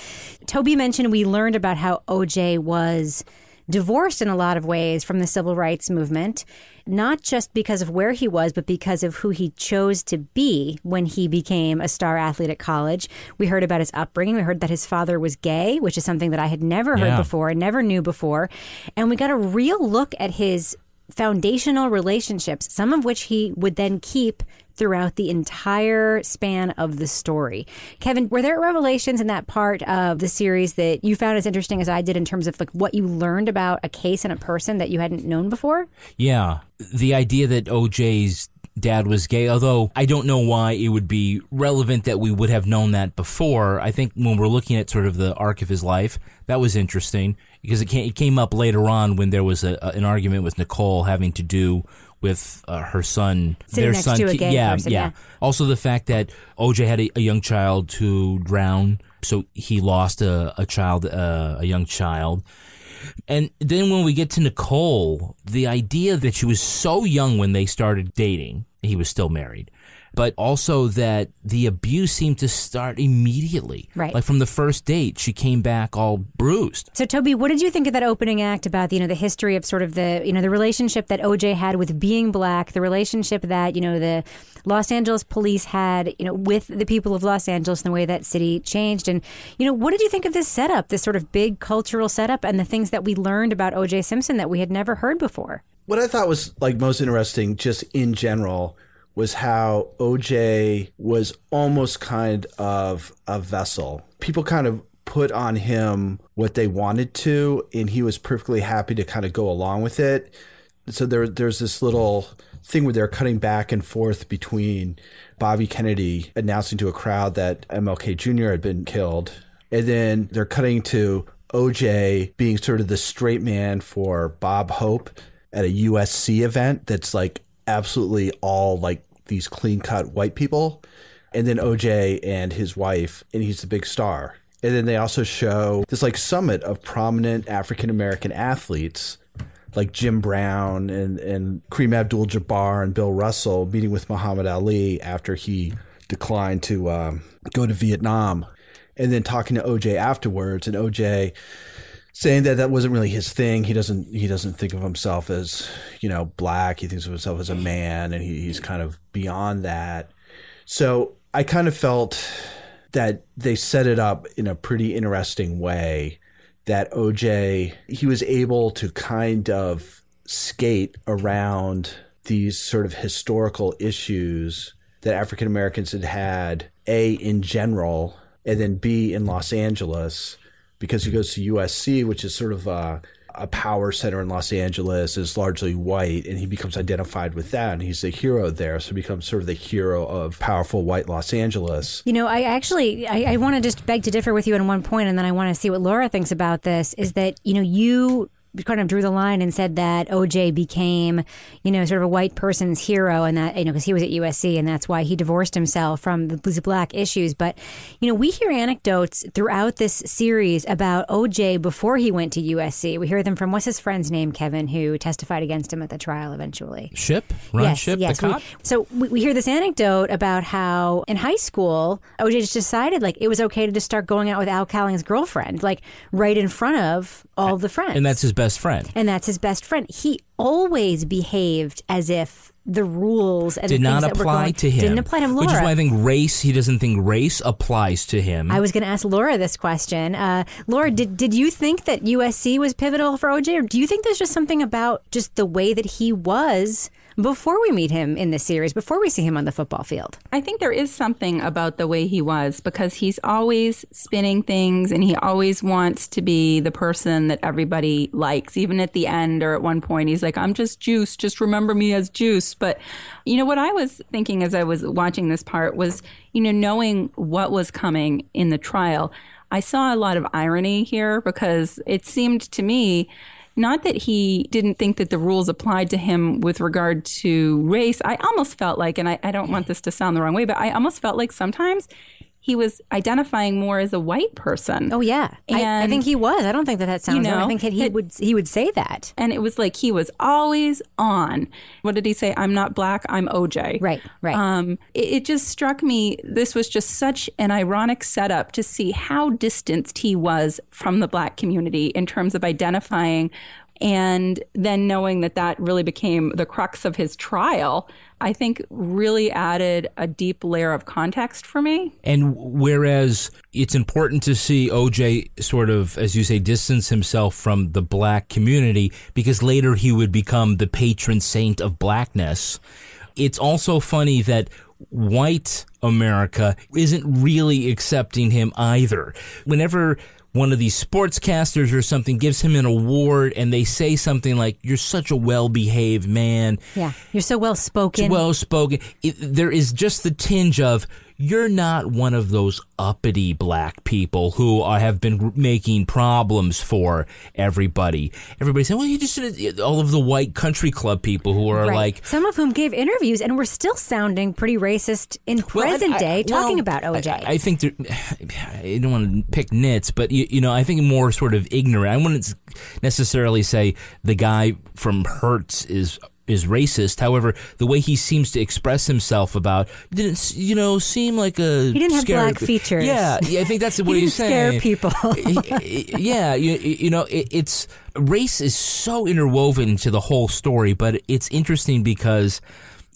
Toby mentioned we learned about how OJ was divorced in a lot of ways from the civil rights movement, not just because of where he was, but because of who he chose to be when he became a star athlete at college. We heard about his upbringing. We heard that his father was gay, which is something that I had never heard Yeah. before, never knew before. And we got a real look at his foundational relationships, some of which he would then keep throughout the entire span of the story. Kevin, were there revelations in that part of the series that you found as interesting as I did in terms of like what you learned about a case and a person that you hadn't known before? Yeah. The idea that OJ's dad was gay, although I don't know why it would be relevant that we would have known that before. I think when we're looking at sort of the arc of his life, that was interesting because it came, up later on when there was a, an argument with Nicole having to do with uh, her son, Sitting their next son. to a gay yeah, person, yeah, yeah. Also, the fact that OJ had a, a young child to drown, so he lost a, a child, uh, a young child. And then when we get to Nicole, the idea that she was so young when they started dating, he was still married, but also that the abuse seemed to start immediately. Right. Like from the first date, she came back all bruised. So, Toby, what did you think of that opening act about you know the history of sort of the you know the relationship that OJ had with being black, the relationship that you know the Los Angeles police had you know with the people of Los Angeles, and the way that city changed, and you know what did you think of this setup, this sort of big cultural setup, and the things that we learned about OJ Simpson that we had never heard before? What I thought was like most interesting, just in general, was how OJ was almost kind of a vessel. People kind of put on him what they wanted to, and he was perfectly happy to kind of go along with it. So there, there's this little thing where they're cutting back and forth between Bobby Kennedy announcing to a crowd that MLK Jr. had been killed, and then they're cutting to OJ being sort of the straight man for Bob Hope at a USC event that's like absolutely all like these clean cut white people. And then OJ and his wife, and he's the big star. And then they also show this like summit of prominent African American athletes like Jim Brown and, and Kareem Abdul Jabbar and Bill Russell meeting with Muhammad Ali after he declined to um, go to Vietnam. And then talking to OJ afterwards, and OJ saying that that wasn't really his thing. He doesn't he doesn't think of himself as you know black. He thinks of himself as a man, and he, he's kind of beyond that. So I kind of felt that they set it up in a pretty interesting way. That OJ he was able to kind of skate around these sort of historical issues that African Americans had had a in general, and then b in Los Angeles because he goes to USC, which is sort of a a power center in Los Angeles is largely white, and he becomes identified with that, and he's the hero there. So he becomes sort of the hero of powerful white Los Angeles. You know, I actually I, I want to just beg to differ with you on one point, and then I want to see what Laura thinks about this. Is that you know you kind of drew the line and said that OJ became, you know, sort of a white person's hero, and that you know because he was at USC, and that's why he divorced himself from the Blues Black issues. But you know, we hear anecdotes throughout this series about OJ before he went to USC. We hear them from what's his friend's name, Kevin, who testified against him at the trial eventually. Shipp, Ron yes, Shipp, yes. the We- cop. so we, we hear this anecdote about how in high school OJ just decided like it was okay to just start going out with Al Cowlings' girlfriend, like right in front of all the friends, and that's his best friend. and that's his best friend. He always behaved as if the rules and Did the not things that were apply going, to him. Didn't apply to him. Laura. Which is why I think race. He doesn't think race applies to him. I was going to ask Laura this question. Uh, Laura, did did you think that USC was pivotal for OJ, or do you think there's just something about just the way that he was before we meet him in this series, before we see him on the football field? I think there is something about the way he was because he's always spinning things and he always wants to be the person that everybody likes. Even at the end or at one point, he's like, I'm just juice. Just remember me as juice. But, you know, what I was thinking as I was watching this part was, you know, knowing what was coming in the trial, I saw a lot of irony here because it seemed to me not that he didn't think that the rules applied to him with regard to race. I almost felt like, and I, I don't want this to sound the wrong way, but I almost felt like sometimes he was identifying more as a white person. Oh yeah, I, I think he was. I don't think that that sounds. You wrong. I think that he it- would he would say that. And it was like he was always on. What did he say? I'm not black, I'm OJ. Right, right. Um, it, it just struck me this was just such an ironic setup to see how distanced he was from the black community in terms of identifying and then knowing that that really became the crux of his trial, I think really added a deep layer of context for me. And whereas it's important to see OJ sort of, as you say, distance himself from the black community because later he would become the patron saint of blackness, it's also funny that white America isn't really accepting him either. Whenever one of these sportscasters or something gives him an award and they say something like, You're such a well behaved man Yeah, you're so well spoken. well spoken. There is just the tinge of you're not one of those uppity black people who have been making problems for everybody. Everybody saying, "Well, you just all of the white country club people who are Right. like." some of whom gave interviews and were still sounding pretty racist in Well, I- present I- day, well, talking about OJ. I, I think I don't want to pick nits, but you, you know, I think more sort of ignorant. I wouldn't necessarily say the guy from Hertz is is racist. However, the way he seems to express himself about didn't you know seem like a He didn't have black features. Yeah, yeah, I think that's what He he's didn't scare people. yeah, you, you know, it, it's race is so interwoven to the whole story, but it's interesting because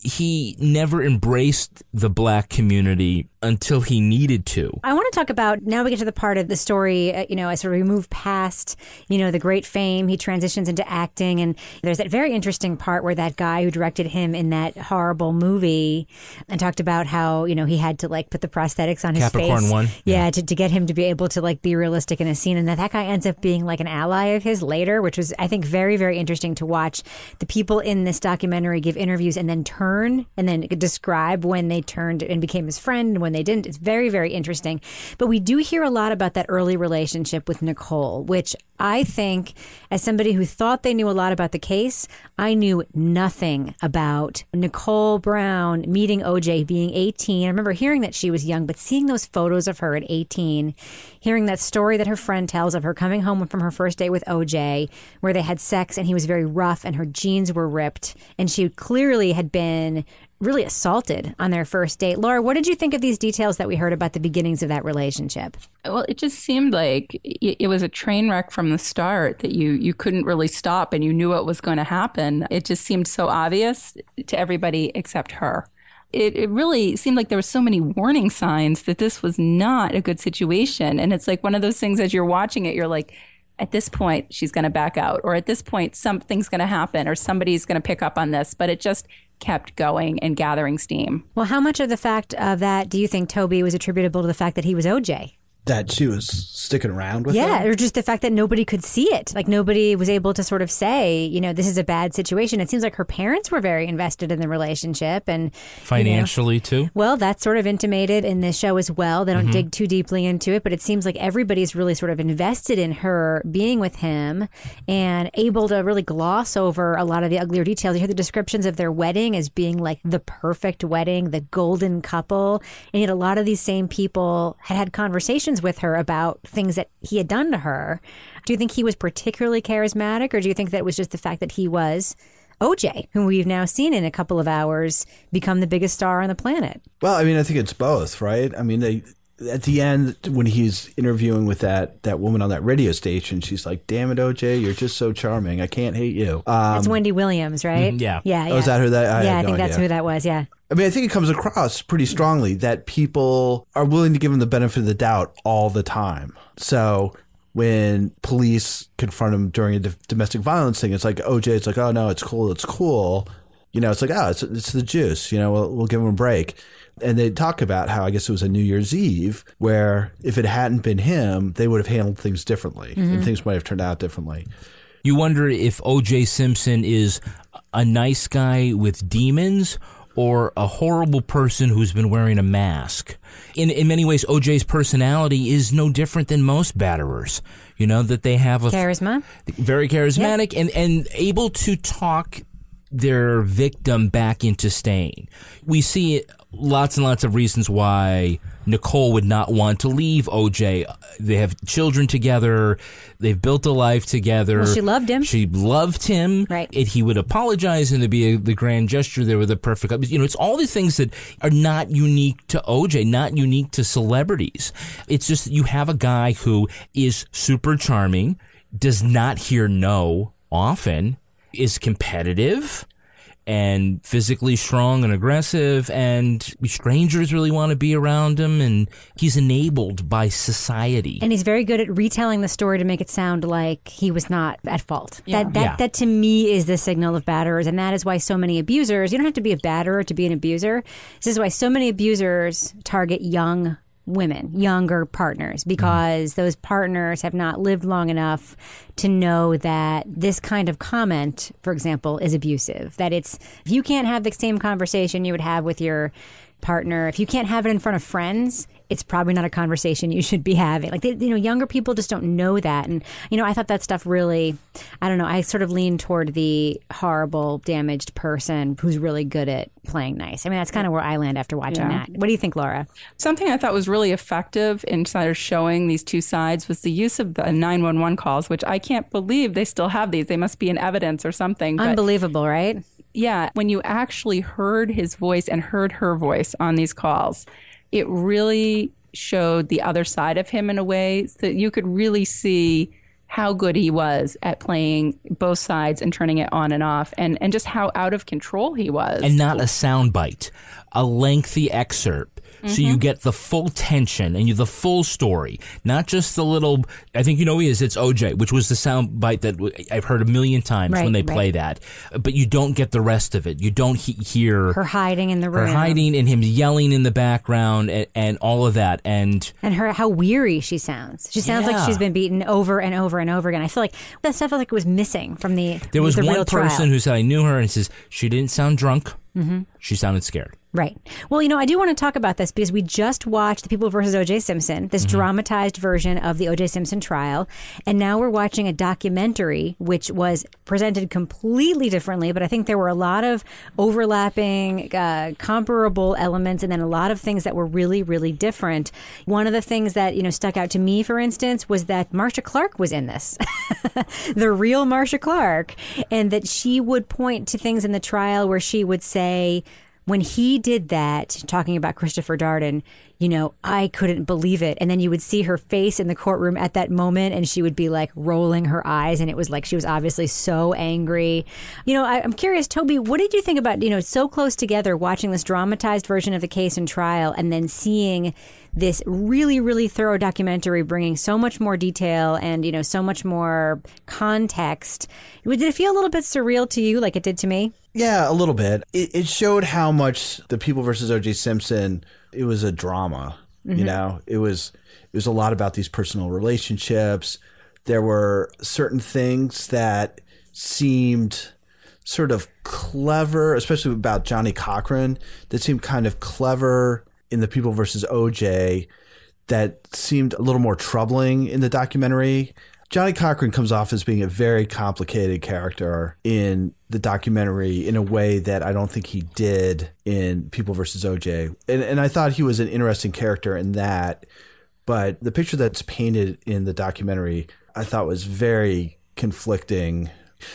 he never embraced the black community until he needed to. I want to talk about now we get to the part of the story, uh, you know, as sort of we move past, you know, the great fame, he transitions into acting. And there's that very interesting part where that guy who directed him in that horrible movie and talked about how, you know, he had to like put the prosthetics on his Capricorn face. One? Yeah, to, to get him to be able to like be realistic in a scene. And that, that guy ends up being like an ally of his later, which was, I think, very, very interesting to watch. The people in this documentary give interviews and then turn and then describe when they turned and became his friend and when they didn't. It's very, very interesting. But we do hear a lot about that early relationship with Nicole, which I think, as somebody who thought they knew a lot about the case, I knew nothing about Nicole Brown meeting OJ being 18. I remember hearing that she was young, but seeing those photos of her at 18, hearing that story that her friend tells of her coming home from her first date with OJ, where they had sex and he was very rough and her jeans were ripped, and she clearly had been really assaulted on their first date. Laura, what did you think of these details that we heard about the beginnings of that relationship? Well, it just seemed like it was a train wreck from the start that you you couldn't really stop and you knew what was going to happen. It just seemed so obvious to everybody except her. It, it really seemed like there were so many warning signs that this was not a good situation. And it's like one of those things as you're watching it, you're like, at this point, she's going to back out, or at this point, something's going to happen, or somebody's going to pick up on this. But it just kept going and gathering steam. Well, how much of the fact of that do you think Toby was attributable to the fact that he was OJ? That she was sticking around with Yeah, him. or just the fact that nobody could see it. Like nobody was able to sort of say, you know, this is a bad situation. It seems like her parents were very invested in the relationship and you know, Financially, too. well, that's sort of intimated in this show as well. They don't mm-hmm. dig too deeply into it, but it seems like everybody's really sort of invested in her being with him and able to really gloss over a lot of the uglier details. You hear the descriptions of their wedding as being like the perfect wedding, the golden couple. And yet a lot of these same people had had conversations with her about things that he had done to her. Do you think he was particularly charismatic or do you think that it was just the fact that he was OJ, whom we've now seen in a couple of hours become the biggest star on the planet? Well, I mean, I think it's both, right? I mean, they at the end when he's interviewing with that that woman on that radio station, she's like, "Damn it, OJ, you're just so charming. I can't hate you." Um, That's Wendy Williams, right? yeah. Yeah. oh, is that who that? I yeah, had I no think that's who that was. Yeah. I mean, I think it comes across pretty strongly that people are willing to give him the benefit of the doubt all the time. So when police confront him during a d- domestic violence thing, it's like OJ. It's like, oh no, it's cool, it's cool. You know, it's like, oh, it's, it's the juice. You know, we'll, we'll give him a break. And they talk about how I guess it was a New Year's Eve where if it hadn't been him, they would have handled things differently, and mm-hmm. things might have turned out differently. You wonder if O.J. Simpson is a nice guy with demons or a horrible person who's been wearing a mask. In in many ways, O.J.'s personality is no different than most batterers. You know that they have a Charisma. very charismatic and and able to talk their victim back into staying. We see lots and lots of reasons why Nicole would not want to leave OJ. They have children together. They've built a life together. Well, she loved him. She loved him. Right. If he would apologize and there'd be a, the grand gesture there with the perfect, you know, it's all these things that are not unique to OJ, not unique to celebrities. It's just that you have a guy who is super charming, does not hear no often, is competitive and physically strong and aggressive and strangers really want to be around him and he's enabled by society. And he's very good at retelling the story to make it sound like he was not at fault. That that Yeah. that to me is the signal of batterers, and that is why so many abusers. You don't have to be a batterer to be an abuser. This is why so many abusers target young women, younger partners, because those partners have not lived long enough to know that this kind of comment, for example, is abusive. That it's if you can't have the same conversation you would have with your partner, if you can't have it in front of friends, it's probably not a conversation you should be having. Like, they, you know, younger people just don't know that. And, you know, I thought that stuff really, I don't know, I sort of lean toward the horrible, damaged person who's really good at playing nice. I mean, that's kind of where I land after watching Yeah. that. What do you think, Laura? Something I thought was really effective in sort of uh, showing these two sides was the use of the 911 calls, which I can't believe they still have these. They must be in evidence or something. But Unbelievable, right? yeah, when you actually heard his voice and heard her voice on these calls, it really showed the other side of him in a way so that you could really see how good he was at playing both sides and turning it on and off and, and just how out of control he was. and not a soundbite, a lengthy excerpt. So you mm-hmm. get the full tension and you the full story, not just the little. I think you know who he is. It's OJ, which was the sound bite that I've heard a million times Right, when they right. play that. But you don't get the rest of it. You don't he- hear Her hiding in the room, her hiding and him yelling in the background and, and all of that. And and her how weary she sounds. She sounds like she's been beaten over and over and over again. I feel like that stuff like it was missing from the there was the one real person trial. who said I knew her and says she didn't sound drunk. Mm-hmm. She sounded scared. Right. Well, you know, I do want to talk about this because we just watched The People versus O.J. Simpson, this dramatized version of the O.J. Simpson trial, and now we're watching a documentary which was presented completely differently. But I think there were a lot of overlapping, uh, comparable elements, and then a lot of things that were really, really different. One of the things that you know stuck out to me, for instance, was that Marcia Clark was in this, the real Marcia Clark, and that she would point to things in the trial where she would say when he did that, talking about Christopher Darden, you know, I couldn't believe it. And then you would see her face in the courtroom at that moment, and she would be like rolling her eyes, and it was like she was obviously so angry. You know, I, I'm curious, Toby, what did you think about, you know, so close together watching this dramatized version of the case and trial, and then seeing this really, really thorough documentary bringing so much more detail and, you know, so much more context? Did it feel a little bit surreal to you, like it did to me? Yeah, a little bit. It, it showed how much the People versus O.J. Simpson. It was a drama. You mm-hmm. know, it was it was a lot about these personal relationships. There were certain things that seemed sort of clever, especially about Johnnie Cochran, that seemed kind of clever in the People versus OJ that seemed a little more troubling in the documentary. Johnnie Cochran comes off as being a very complicated character in the documentary in a way that I don't think he did in People versus OJ. And, and I thought he was an interesting character in that. But the picture that's painted in the documentary, I thought was very conflicting.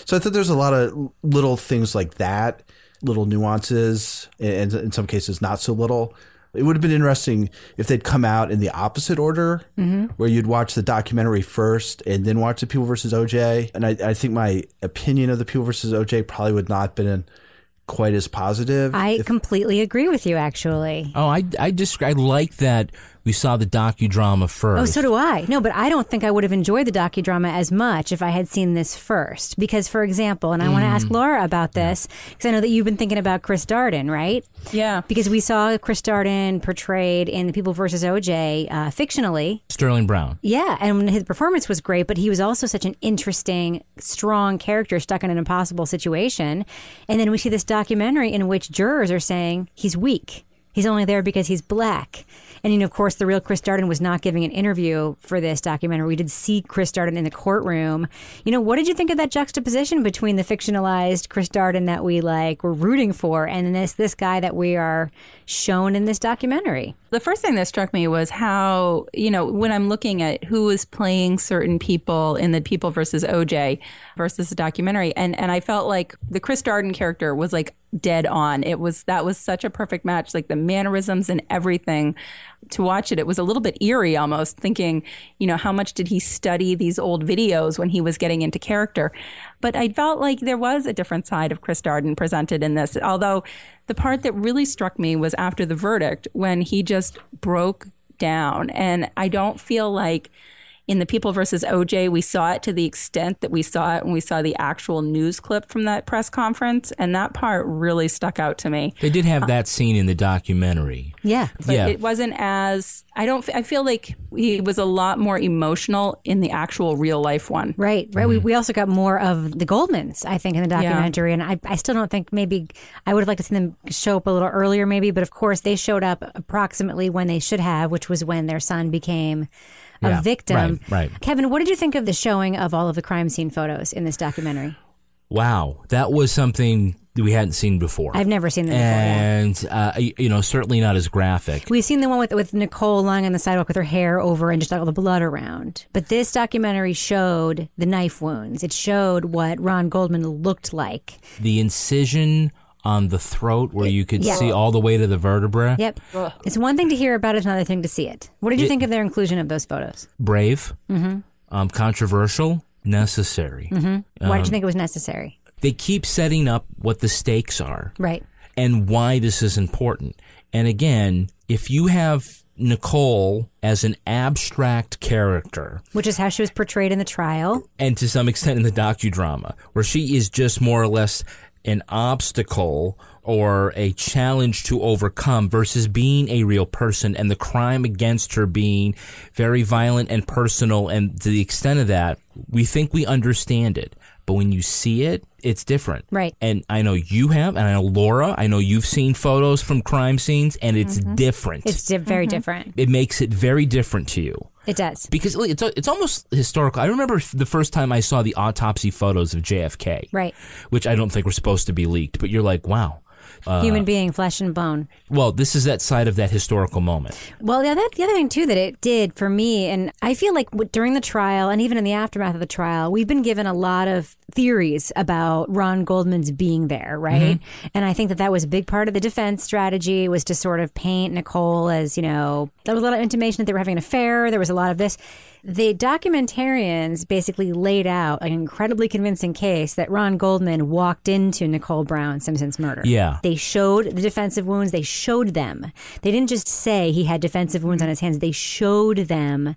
So I thought there's a lot of little things like that, little nuances, and in some cases, not so little. It would have been interesting if they'd come out in the opposite order, mm-hmm. where you'd watch the documentary first and then watch the People versus OJ. And I, I think my opinion of the People versus OJ probably would not have been quite as positive. I completely agree with you, actually. Oh, I I just I like that we saw the docudrama first. Oh, so do I. No, but I don't think I would have enjoyed the docudrama as much if I had seen this first. Because, for example, and I want to ask Laura about this, because I know that you've been thinking about Chris Darden, right? Yeah. Because we saw Chris Darden portrayed in The People versus OJ uh, fictionally. Sterling Brown. Yeah, and his performance was great, but he was also such an interesting, strong character stuck in an impossible situation. And then we see this documentary in which jurors are saying he's weak. He's only there because he's black. And, you know, of course, the real Chris Darden was not giving an interview for this documentary. We did see Chris Darden in the courtroom. You know, what did you think of that juxtaposition between the fictionalized Chris Darden that we like were rooting for and this this guy that we are shown in this documentary? The first thing that struck me was how, you know, when I'm looking at who is playing certain people in the People versus OJ versus the documentary, and, and I felt like the Chris Darden character was like dead on. It was, that was such a perfect match, like the mannerisms and everything. To watch it, it was a little bit eerie almost, thinking, you know, how much did he study these old videos when he was getting into character? But I felt like there was a different side of Chris Darden presented in this, although the part that really struck me was after the verdict when he just broke down. And I don't feel like in the People versus OJ, we saw it to the extent that we saw it when we saw the actual news clip from that press conference. And that part really stuck out to me. They did have uh, that scene in the documentary. Yeah. But Yeah. it wasn't as, I don't, I feel like he was a lot more emotional in the actual real life one. Right, right. We, mm-hmm. we also got more of the Goldmans, I think, in the documentary. And I, I still don't think maybe I would have liked to see them show up a little earlier, maybe. But of course, they showed up approximately when they should have, which was when their son became a Yeah, victim. right, right. Kevin, what did you think of the showing of all of the crime scene photos in this documentary? Wow, that was something that we hadn't seen before. I've never seen them before. and uh, you know, certainly not as graphic. We've seen the one with with Nicole lying on the sidewalk with her hair over and just all the blood around. But this documentary showed the knife wounds. It showed what Ron Goldman looked like. The incision on the throat, where you could Yeah. see all the way to the vertebra. Yep. It's one thing to hear about it, it's another thing to see it. What did you think of their inclusion of those photos? Brave, Mm-hmm. um, controversial, necessary. Why Um, did you think it was necessary? They keep setting up what the stakes are. Right. and why this is important. And again, if you have Nicole as an abstract character, Which is how she was portrayed in the trial. and to some extent in the docudrama, where she is just more or less an obstacle or a challenge to overcome versus being a real person and the crime against her being very violent and personal and to the extent of that we think we understand it but when you see it it's different Right. and i know you have and i know laura i know you've seen photos from crime scenes and it's mm-hmm. different It's di- very mm-hmm. different. it makes it very different to you It does. because look, it's it's almost historical. I remember the first time I saw the autopsy photos of JFK, Right. which I don't think were supposed to be leaked, but you're like, wow. Uh, Human being, flesh and bone. Well, this is that side of that historical moment. Well, yeah, that, the other thing too that it did for me, and I feel like during the trial and even in the aftermath of the trial, we've been given a lot of theories about Ron Goldman's being there, right? And I think that that was a big part of the defense strategy was to sort of paint Nicole as you know there was a lot of intimation that they were having an affair. There was a lot of this. The documentarians basically laid out an incredibly convincing case that Ron Goldman walked into Nicole Brown Simpson's murder. Yeah. They showed the defensive wounds. They showed them. They didn't just say he had defensive wounds on his hands. They showed them.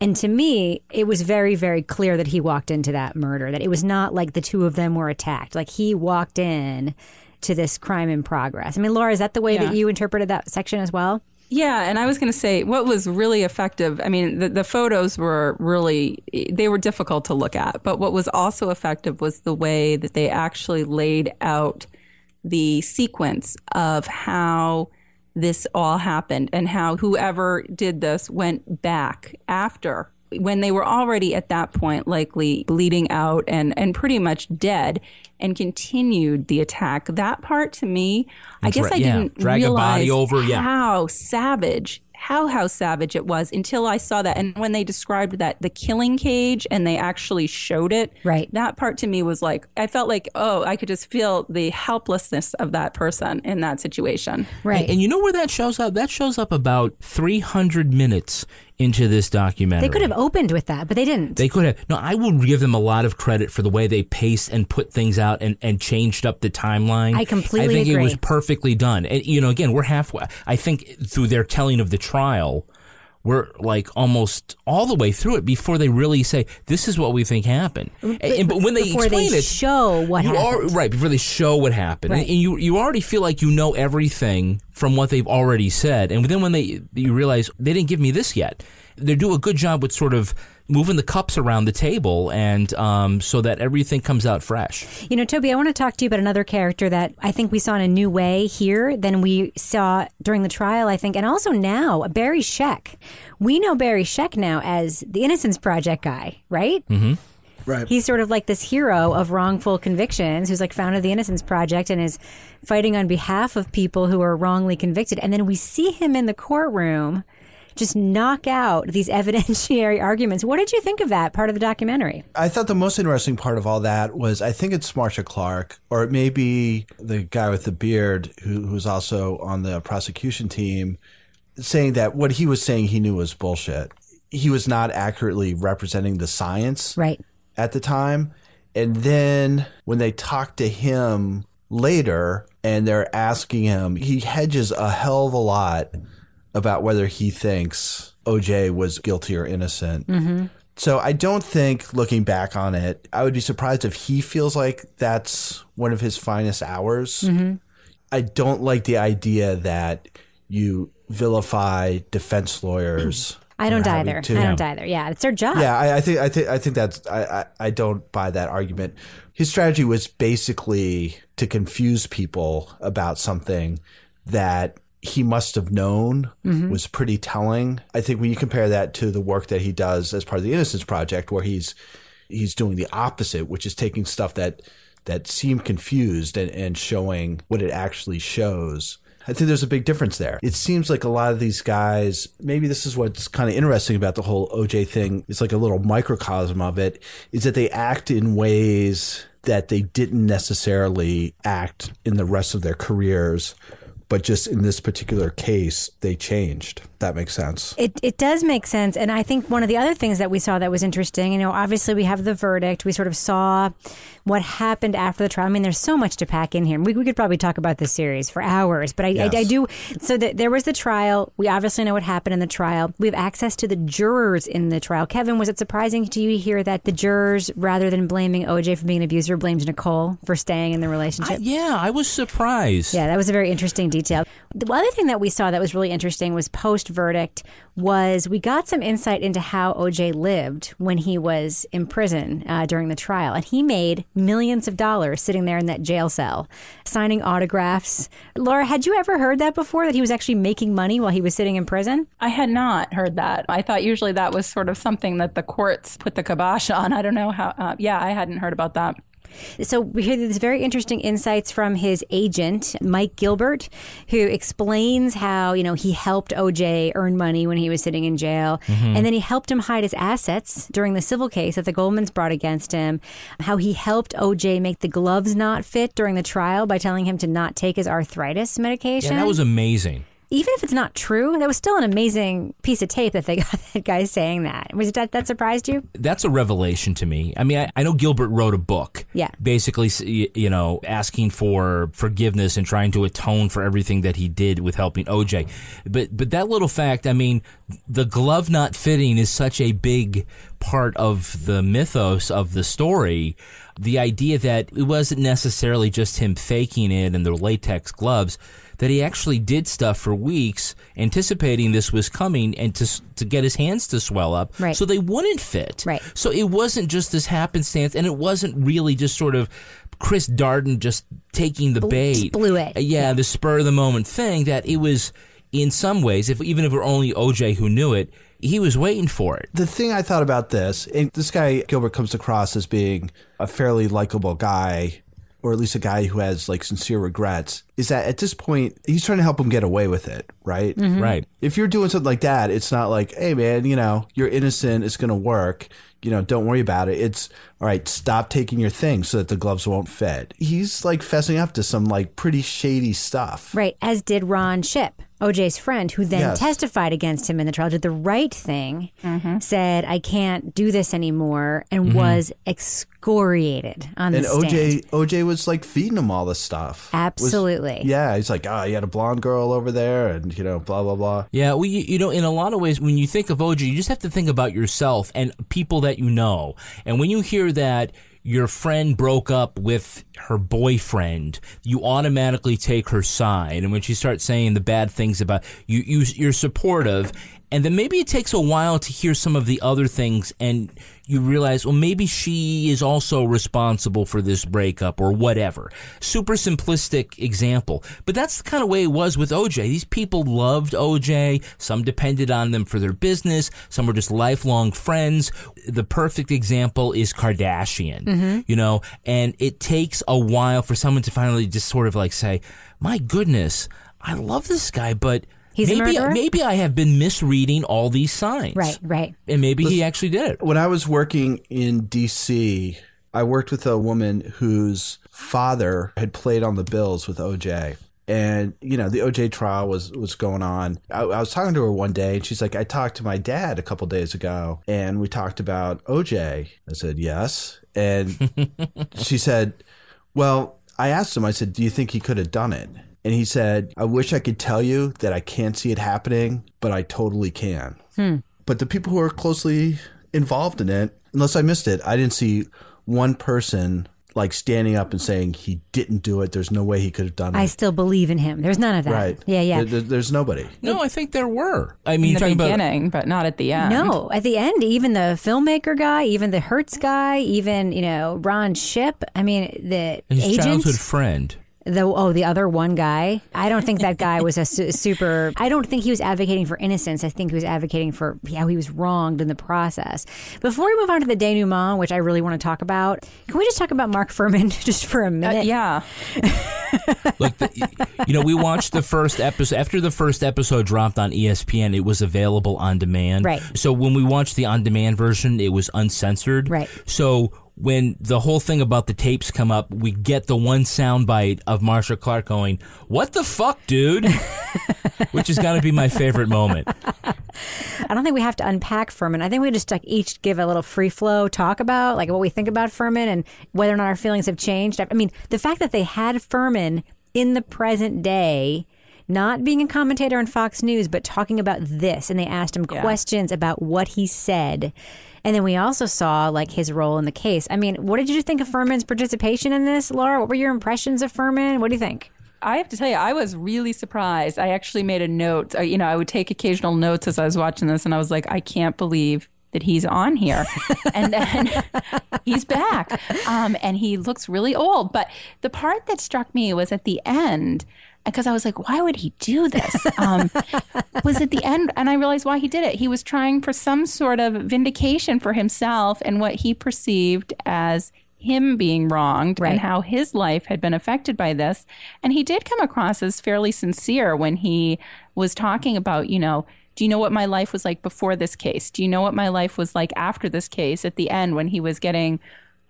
And to me, it was very, very clear that he walked into that murder, that it was not like the two of them were attacked. Like he walked in to this crime in progress. I mean, Laura, is that the way Yeah. that you interpreted that section as well? Yeah, and I was going to say what was really effective. I mean, the, the photos were really they were difficult to look at, but what was also effective was the way that they actually laid out the sequence of how this all happened and how whoever did this went back after when they were already at that point likely bleeding out and, and pretty much dead and continued the attack. That part to me, I guess right, I yeah. didn't Drag a realize body over, yeah. how savage how how savage it was until I saw that and when they described that the killing cage and they actually showed it Right. that part to me was like I felt like oh I could just feel the helplessness of that person in that situation Right. And, and you know where that shows up? That shows up about 300 minutes into this documentary. they could have opened with that, but they didn't. They could have. No, I will give them a lot of credit for the way they paced and put things out and, and changed up the timeline. I completely I think agree. it was perfectly done. And, you know, again, we're halfway. I think through their telling of the trial, we're like almost all the way through it before they really say, this is what we think happened. Mm, and, and- but when they before explain they it, show what you are happened. right before they show what happened, Right. and, and you you already feel like you know everything from what they've already said, and then when they you realize they didn't give me this yet, they do a good job with sort of moving the cups around the table, and um, so that everything comes out fresh. You know, Toby, I want to talk to you about another character that I think we saw in a new way here than we saw during the trial, I think, and also now, Barry Scheck. We know Barry Scheck now as the Innocence Project guy, right? Mm-hmm. Right. He's sort of like this hero of wrongful convictions who's like founded the Innocence Project and is fighting on behalf of people who are wrongly convicted. And then we see him in the courtroom just knock out these evidentiary arguments. What did you think of that part of the documentary? I thought the most interesting part of all that was I think it's Marcia Clark, or it may be the guy with the beard who, who's also on the prosecution team, saying that what he was saying he knew was bullshit. He was not accurately representing the science Right. at the time. And then when they talk to him later and they're asking him, he hedges a hell of a lot about whether he thinks OJ was guilty or innocent. So I don't think, looking back on it, I would be surprised if he feels like that's one of his finest hours. I don't like the idea that you vilify defense lawyers. I don't either. to- I don't either. Yeah, it's their job. yeah, I, I think I think I think that's I, I I don't buy that argument. His strategy was basically to confuse people about something that he must have known mm-hmm. was pretty telling. I think when you compare that to the work that he does as part of the Innocence Project, where he's he's doing the opposite, which is taking stuff that that seemed confused and, and showing what it actually shows. I think there's a big difference there. It seems like a lot of these guys, maybe this is what's kind of interesting about the whole OJ thing. It's like a little microcosm of it, is that they act in ways that they didn't necessarily act in the rest of their careers, but just in this particular case, they changed. That makes sense. It, it does make sense. And I think one of the other things that we saw that was interesting, you know, obviously we have the verdict. We sort of saw what happened after the trial. I mean, there's so much to pack in here. We, we could probably talk about this series for hours, but I, I, I do. So the, there was the trial. We obviously know what happened in the trial. We have access to the jurors in the trial. Kevin, was it surprising to you to hear that the jurors, rather than blaming OJ for being an abuser, blamed Nicole for staying in the relationship? Yeah, I was surprised. Yeah, that was a very interesting detail. The other thing that we saw that was really interesting was post verdict was we got some insight into how OJ lived when he was in prison uh, during the trial, and he made millions of dollars sitting there in that jail cell, signing autographs. Laura, had you ever heard that before? That he was actually making money while he was sitting in prison? I had not heard that. I thought usually that was sort of something that the courts put the kibosh on. I don't know how. Uh, yeah, I hadn't heard about that. So we hear these very interesting insights from his agent, Mike Gilbert, who explains how, you know, he helped OJ earn money when he was sitting in jail. Mm-hmm. And then he helped him hide his assets during the civil case that the Goldmans brought against him. How he helped OJ make the gloves not fit during the trial by telling him to not take his arthritis medication. Yeah, that was amazing. Even if it's not true, that was still an amazing piece of tape that they got that guy saying that. Was that that surprised you? That's a revelation to me. I mean, I, I know Gilbert wrote a book. Yeah. Basically, you know, asking for forgiveness and trying to atone for everything that he did with helping OJ. But but that little fact, I mean, the glove not fitting is such a big part of the mythos of the story. The idea that it wasn't necessarily just him faking it and the latex gloves. That he actually did stuff for weeks, anticipating this was coming, and to to get his hands to swell up, Right. so they wouldn't fit. Right. So it wasn't just this happenstance, and it wasn't really just sort of Chris Darden just taking the bait, blew it. Uh, Yeah, the spur of the moment thing. That it was in some ways, if even if it were only OJ who knew it, he was waiting for it. The thing I thought about this, and this guy Gilbert comes across as being a fairly likable guy, or at least a guy who has like sincere regrets, is that at this point he's trying to help him get away with it, right? Mm-hmm. Right. If you're doing something like that, it's not like, hey man, you know, you're innocent, it's gonna work. You know, don't worry about it. It's all right, stop taking your thing so that the gloves won't fit. He's like fessing up to some like pretty shady stuff. Right, as did Ron Shipp, OJ's friend, who then Yes. testified against him in the trial, did the right thing, mm-hmm. said, I can't do this anymore, and mm-hmm. was excoriated on the And. OJ OJ was like feeding him all this stuff. Was- Absolutely. yeah, he's like, ah, oh, you had a blonde girl over there, and you know, blah blah blah. Yeah, well, you, you know, in a lot of ways, when you think of OJ, you just have to think about yourself and people that you know. And when you hear that your friend broke up with her boyfriend, you automatically take her side. And when she starts saying the bad things about you, you you're supportive. And then maybe it takes a while to hear some of the other things and you realize, well, maybe she is also responsible for this breakup or whatever. Super simplistic example. But that's the kind of way it was with OJ. These people loved OJ. Some depended on them for their business. Some were just lifelong friends. The perfect example is Kardashian, mm-hmm. you know, and it takes a while for someone to finally just sort of like say, my goodness, I love this guy, but He's a maybe, murderer? maybe I have been misreading all these signs. Right, right. And maybe he actually did it. When I was working in DC, I worked with a woman whose father had played on the Bills with OJ. And you know the OJ trial was was going on. I, I was talking to her one day, and she's like, "I talked to my dad a couple days ago, and we talked about OJ." I said, "Yes," and she said, "Well, I asked him. I said, do you think he could have done it?" And he said, "I wish I could tell you that I can't see it happening, but I totally can." Hmm. But the people who are closely involved in it, unless I missed it, I didn't see one person like standing up and saying he didn't do it. There's no way he could have done it. I still believe in him. There's none of that. right? Yeah, yeah. There- there- there's nobody. No, I think there were. I mean, in you're the talking about beginning, but not at the end. No, at the end, even the filmmaker guy, even the Hertz guy, even you know Ron Shipp. I mean, the his agent, childhood friend. The oh the other one guy. I don't think that guy was a su- super. I don't think he was advocating for innocence. I think he was advocating for how he was wronged in the process. Before we move on to the denouement, which I really want to talk about, can we just talk about Mark Fuhrman just for a Uh, minute? yeah. Like, the, you know, we watched the first episode. After the first episode dropped on ESPN, it was available on demand. Right. So when we watched the on demand version, it was uncensored. Right. So when the whole thing about the tapes come up, we get the one soundbite of Marcia Clark going, "What the fuck, dude?" Which is going to be my favorite moment. I don't think we have to unpack Fuhrman. I think we just like each give a little free flow talk about like what we think about Fuhrman and whether or not our feelings have changed. I mean, the fact that they had Fuhrman in the present day, not being a commentator on Fox News, but talking about this, and they asked him Yeah. questions about what he said. And then we also saw like his role in the case. I mean, what did you think of Fuhrman's participation in this, Laura? What were your impressions of Fuhrman? What do you think? I have to tell you, I was really surprised. I actually made a note. uh, You know, I would take occasional notes as I was watching this, and I was like, I can't believe that he's on here. and then he's back. Um, and he looks really old. But the part that struck me was at the end, because I was like, why would he do this? Um, was at the end, and I realized why he did it. He was trying for some sort of vindication for himself and what he perceived as him being wronged Right. and how his life had been affected by this. And he did come across as fairly sincere when he was talking about, you know, do you know what my life was like before this case? Do you know what my life was like after this case at the end when he was getting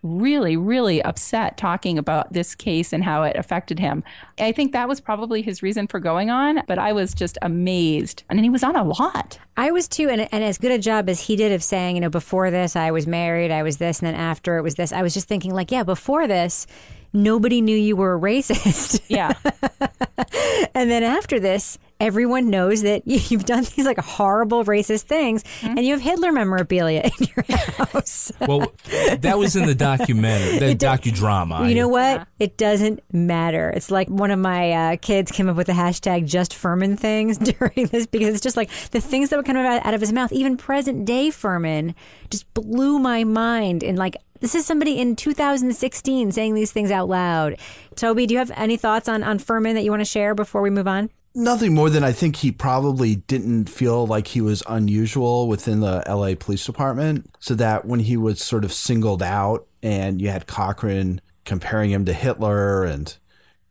really, really upset talking about this case and how it affected him? I think that was probably his reason for going on, but I was just amazed. And he was on a lot. I was too, and, and as good a job as he did of saying, you know, before this I was married, I was this, and then after it was this. I was just thinking, like, yeah, before this, nobody knew you were a racist, Yeah. and then after this, everyone knows that you- you've done these like horrible racist things Mm-hmm. and you have Hitler memorabilia in your house. Well, that was in the documentary, the docudrama. You know I- what? It doesn't matter. It's like one of my uh, kids came up with the hashtag just Fuhrman things during this because it's just like the things that would come out, out of his mouth, even present day Fuhrman, just blew my mind. And like, this is somebody in 2016 saying these things out loud. Toby, do you have any thoughts on, on Fuhrman that you want to share before we move on? Nothing more than I think he probably didn't feel like he was unusual within the LA Police Department. So that when he was sort of singled out and you had Cochran comparing him to Hitler and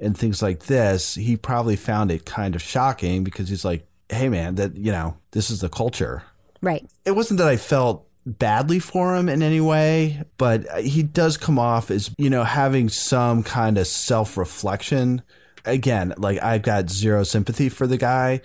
and things like this, he probably found it kind of shocking because he's like, hey man, that you know, this is the culture. Right. It wasn't that I felt badly for him in any way, but uh, he does come off as, you know, having some kind of self reflection. Again, like I've got zero sympathy for the guy,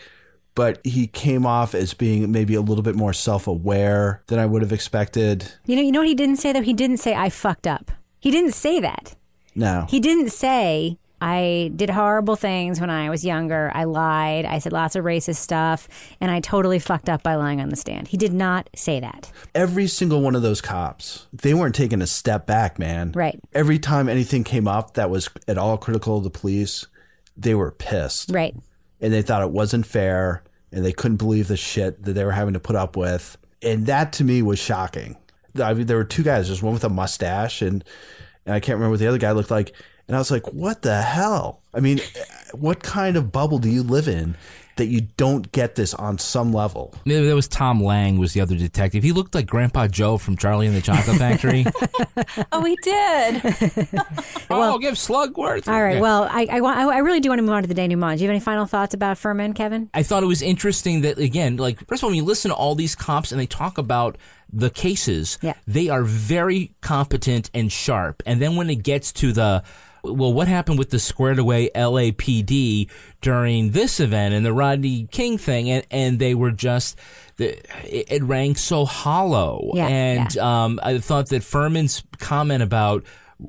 but he came off as being maybe a little bit more self aware than I would have expected. You know, you know what he didn't say though? He didn't say I fucked up. He didn't say that. No. He didn't say, I did horrible things when I was younger. I lied. I said lots of racist stuff. And I totally fucked up by lying on the stand. He did not say that. Every single one of those cops, they weren't taking a step back, man. Right. Every time anything came up that was at all critical of the police, they were pissed. Right. and they thought it wasn't fair and they couldn't believe the shit that they were having to put up with. And that to me was shocking. I mean, there were two guys, there's one with a mustache and, and I can't remember what the other guy looked like. And I was like, what the hell? I mean, what kind of bubble do you live in that you don't get this on some level? Maybe that was Tom Lange was the other detective. He looked like Grandpa Joe from Charlie and the Chocolate Factory. Oh, he did. oh, give Slugworth. All right. Yeah. Well, I, I, I really do want to move on to the denouement. Do you have any final thoughts about Fuhrman, Kevin? I thought it was interesting that again, like first of all, when you listen to all these cops and they talk about the cases, Yeah. they are very competent and sharp. And then when it gets to the well, what happened with the squared away LAPD during this event and the Rodney King thing, and, and they were just the, it, it rang so hollow. Yeah, and Um, I thought that Fuhrman's comment about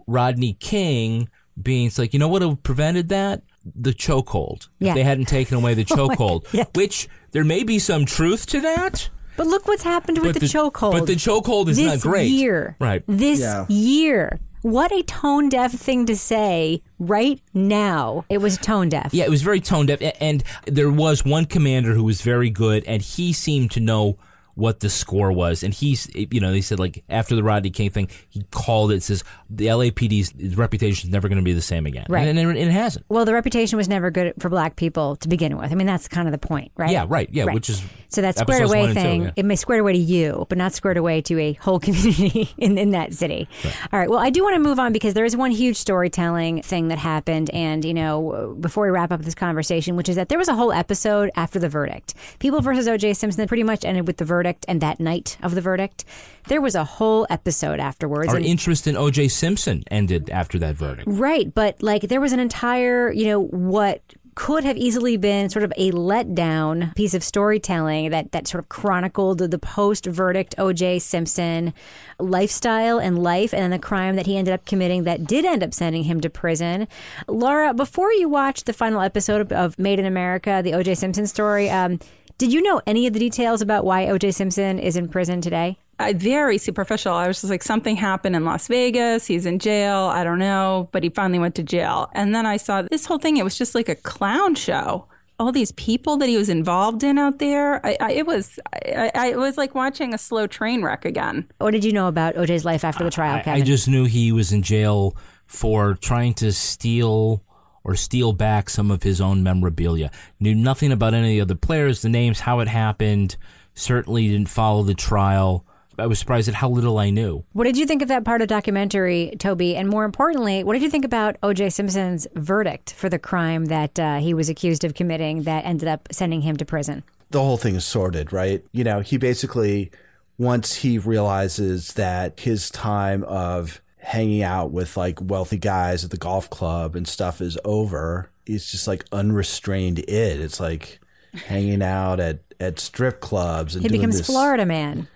Rodney King being it's like, you know what have prevented that? The chokehold. Yeah. If they hadn't taken away the Oh chokehold, God, yes. which there may be some truth to that. But look what's happened with But the, the- chokehold. but the chokehold is this not great. year. Right. This Yeah. year. What a tone deaf thing to say right now. It was tone deaf. Yeah, it was very tone deaf, and there was one commander who was very good, and he seemed to know what the score was, and he's, you know, they said like after the Rodney King thing, he called it. Says the LAPD's reputation is never going to be the same again, Right. And, and it hasn't. Well, the reputation was never good for black people to begin with. I mean, that's kind of the point, right? Yeah, right. Yeah, which is so that squared away and two, thing. yeah. It may squared away to you, but not squared away to a whole community in, in that city. All right. Well, I do want to move on because there is one huge storytelling thing that happened, and you know, before we wrap up this conversation, which is that there was a whole episode after the verdict. People versus O.J. Simpson that pretty much ended with the verdict and that night of the verdict. There was a whole episode afterwards. Our and- interest in O.J. Simpson ended after that verdict. Right, but like there was an entire, you know, what could have easily been sort of a letdown piece of storytelling that that sort of chronicled the post verdict O.J. Simpson lifestyle and life, and then the crime that he ended up committing that did end up sending him to prison. Lara, before you watched the final episode of Made in America, the O.J. Simpson story, um, did you know any of the details about why O.J. Simpson is in prison today? uh, very superficial. I was just like, something happened in Las Vegas. He's in jail. I don't know, but he finally went to jail. And then I saw this whole thing. It was just like a clown show. All these people that he was involved in out there. I, I, it was, I, I, it was like watching a slow train wreck again. What did you know about O.J.'s life after the trial, I, Kevin? I just knew he was in jail for trying to steal or steal back some of his own memorabilia. Knew nothing about any of the other players, the names, how it happened. Certainly didn't follow the trial. I was surprised at how little I knew. What did you think of that part of the documentary, Toby? And more importantly, what did you think about O.J. Simpson's verdict for the crime that uh, he was accused of committing that ended up sending him to prison? the whole thing is sordid, right? You know, he basically, once he realizes that his time of hanging out with like wealthy guys at the golf club and stuff is over, he's just like unrestrained id. It's like hanging out at, at strip clubs and He doing becomes this Florida man.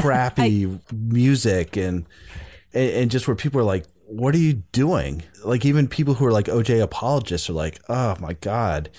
crappy music and, and and just where people are like, what are you doing? Like even people who are like OJ apologists are like, oh my god.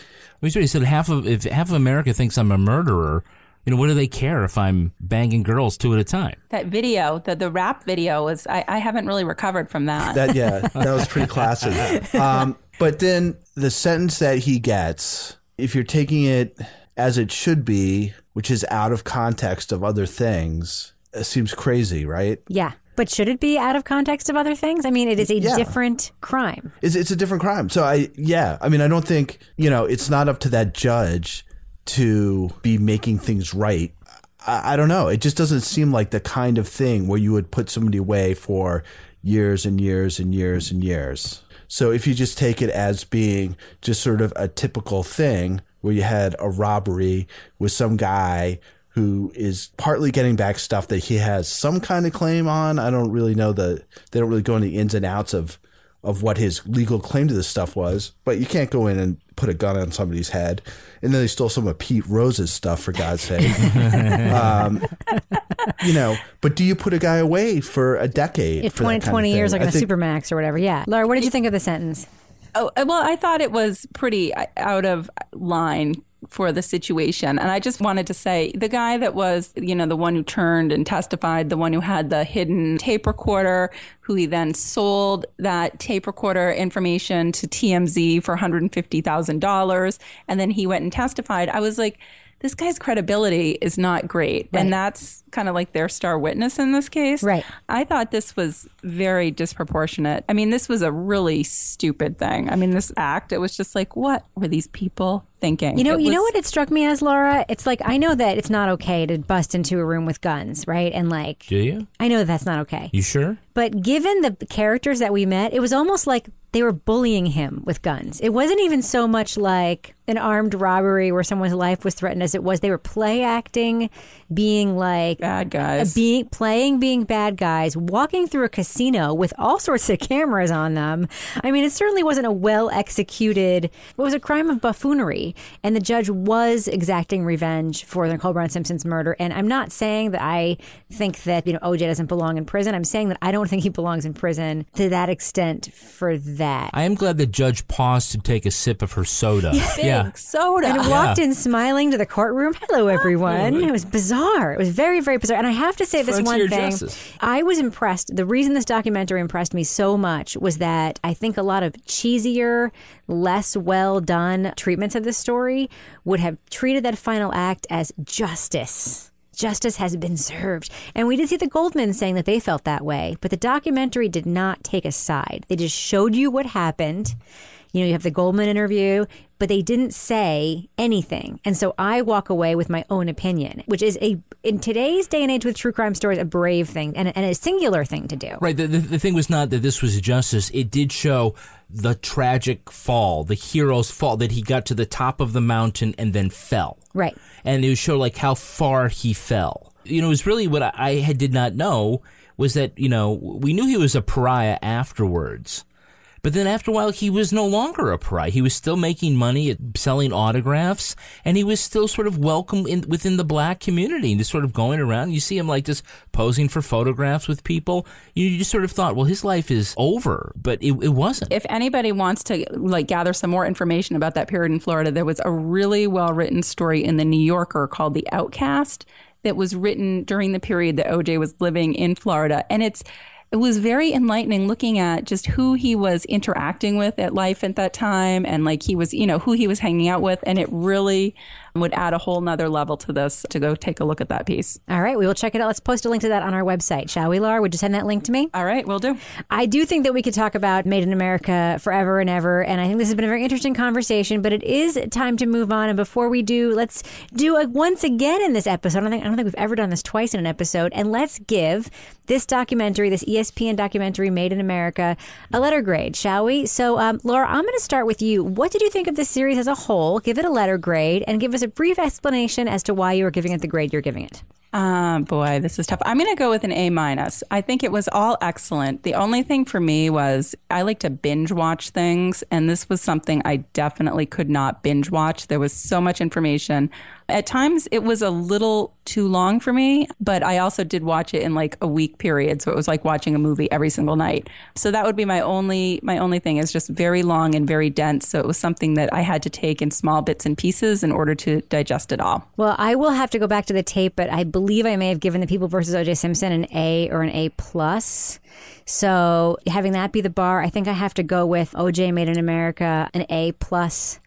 He said half of if half of America thinks I'm a murderer, you know, what do they care if I'm banging girls two at a time? That video, the the rap video was I, I haven't really recovered from that. That yeah, that was pretty classic. Um, but then the sentence that he gets, if you're taking it as it should be, which is out of context of other things, it seems crazy, right? Yeah. But should it be out of context of other things? I mean, it is a Yeah. different crime. It's it's a different crime. So I yeah, I mean I don't think, you know, it's not up to that judge to be making things right. I, I don't know. It just doesn't seem like the kind of thing where you would put somebody away for years and years and years and years. So if you just take it as being just sort of a typical thing where you had a robbery with some guy who is partly getting back stuff that he has some kind of claim on. I don't really know the they don't really go into the ins and outs of of what his legal claim to this stuff was, but you can't go in and put a gun on somebody's head. And then they stole some of Pete Rose's stuff, for God's sake. um, you know, but do you put a guy away for a decade? If for 20, 20 years, like I a think- supermax or whatever. Yeah. Lara, what did you think of the sentence? Oh, uh, well, I thought it was pretty uh, out of line for the situation. And I just wanted to say the guy that was, you know, the one who turned and testified, the one who had the hidden tape recorder, who he then sold that tape recorder information to TMZ for $150,000. And then he went and testified. I was like, this guy's credibility is not great. Right. And that's kind of like their star witness in this case. Right. I thought this was very disproportionate. I mean, this was a really stupid thing. I mean, this act, it was just like, what were these people thinking? You know, It you know what it struck me as, Lara? It's like I know that it's not okay to bust into a room with guns, right? And like, Do you? I know that that's not okay. You sure? But given the characters that we met, it was almost like they were bullying him with guns. It wasn't even so much like an armed robbery where someone's life was threatened as it was they were play acting, being like Bad guys. Uh, being playing being bad guys, walking through a casino with all sorts of cameras on them. I mean, it certainly wasn't a well executed. It was a crime of buffoonery, and the judge was exacting revenge for Nicole Brown Simpson's murder. And I'm not saying that I think that you know OJ doesn't belong in prison. I'm saying that I don't think he belongs in prison to that extent for that. I am glad the judge paused to take a sip of her soda. Big soda. and walked in smiling to the courtroom. Hello, everyone. It was bizarre. It was very, very bizarre. And I have to say this Frontier one thing. justice. I was impressed. The reason this documentary impressed me so much was that I think a lot of cheesier, less well done treatments of this story would have treated that final act as justice. Justice has been served. And we did see the Goldman saying that they felt that way, but the documentary did not take a side. They just showed you what happened. You know, you have the Goldman interview, but they didn't say anything. And so I walk away with my own opinion, which is a, in today's day and age with true crime stories, a brave thing and a, and a singular thing to do. Right. The, the, the thing was not that this was justice. It did show the tragic fall, the hero's fall, that he got to the top of the mountain and then fell. Right. And it would show like how far he fell. You know, it was really what I, I had, did not know was that, you know, we knew he was a pariah afterwards. But then after a while, he was no longer a pariah. He was still making money at selling autographs, and he was still sort of welcome in, within the black community. And just sort of going around, you see him like just posing for photographs with people. You, you just sort of thought, well, his life is over, but it, it wasn't. if anybody wants to like gather some more information about that period in Florida, there was a really well written story in the New Yorker called The Outcast that was written during the period that OJ was living in Florida. And it's it was very enlightening looking at just who he was interacting with at life at that time and like he was, you know, who he was hanging out with. And it really would add a whole nother level to this to go take a look at that piece. All right. We will check it out. Let's post a link to that on our website, shall we, Lara? Would you send that link to me? All right, we'll do. I do think that we could talk about Made in America forever and ever. And I think this has been a very interesting conversation, but it is time to move on. And before we do, let's do it once again in this episode. I don't think, I don't think we've ever done this twice in an episode. And let's give this documentary, this ESPN documentary, Made in America, a letter grade, shall we? So, um, Lara, I'm going to start with you. What did you think of this series as a whole? Give it a letter grade and give us a brief explanation as to why you are giving it the grade you're giving it. Ah, boy, this is tough. I'm going to go with an A minus. I think it was all excellent. The only thing for me was I like to binge watch things, and this was something I definitely could not binge watch. There was so much information. At times it was a little too long for me, but I also did watch it in like a week period. So it was like watching a movie every single night. So that would be my only my only thing is just very long and very dense. So it was something that I had to take in small bits and pieces in order to digest it all. Well, I will have to go back to the tape, but I believe I may have given the People versus O.J. Simpson an A or an A plus. So having that be the bar, I think I have to go with OJ Made in America an A plus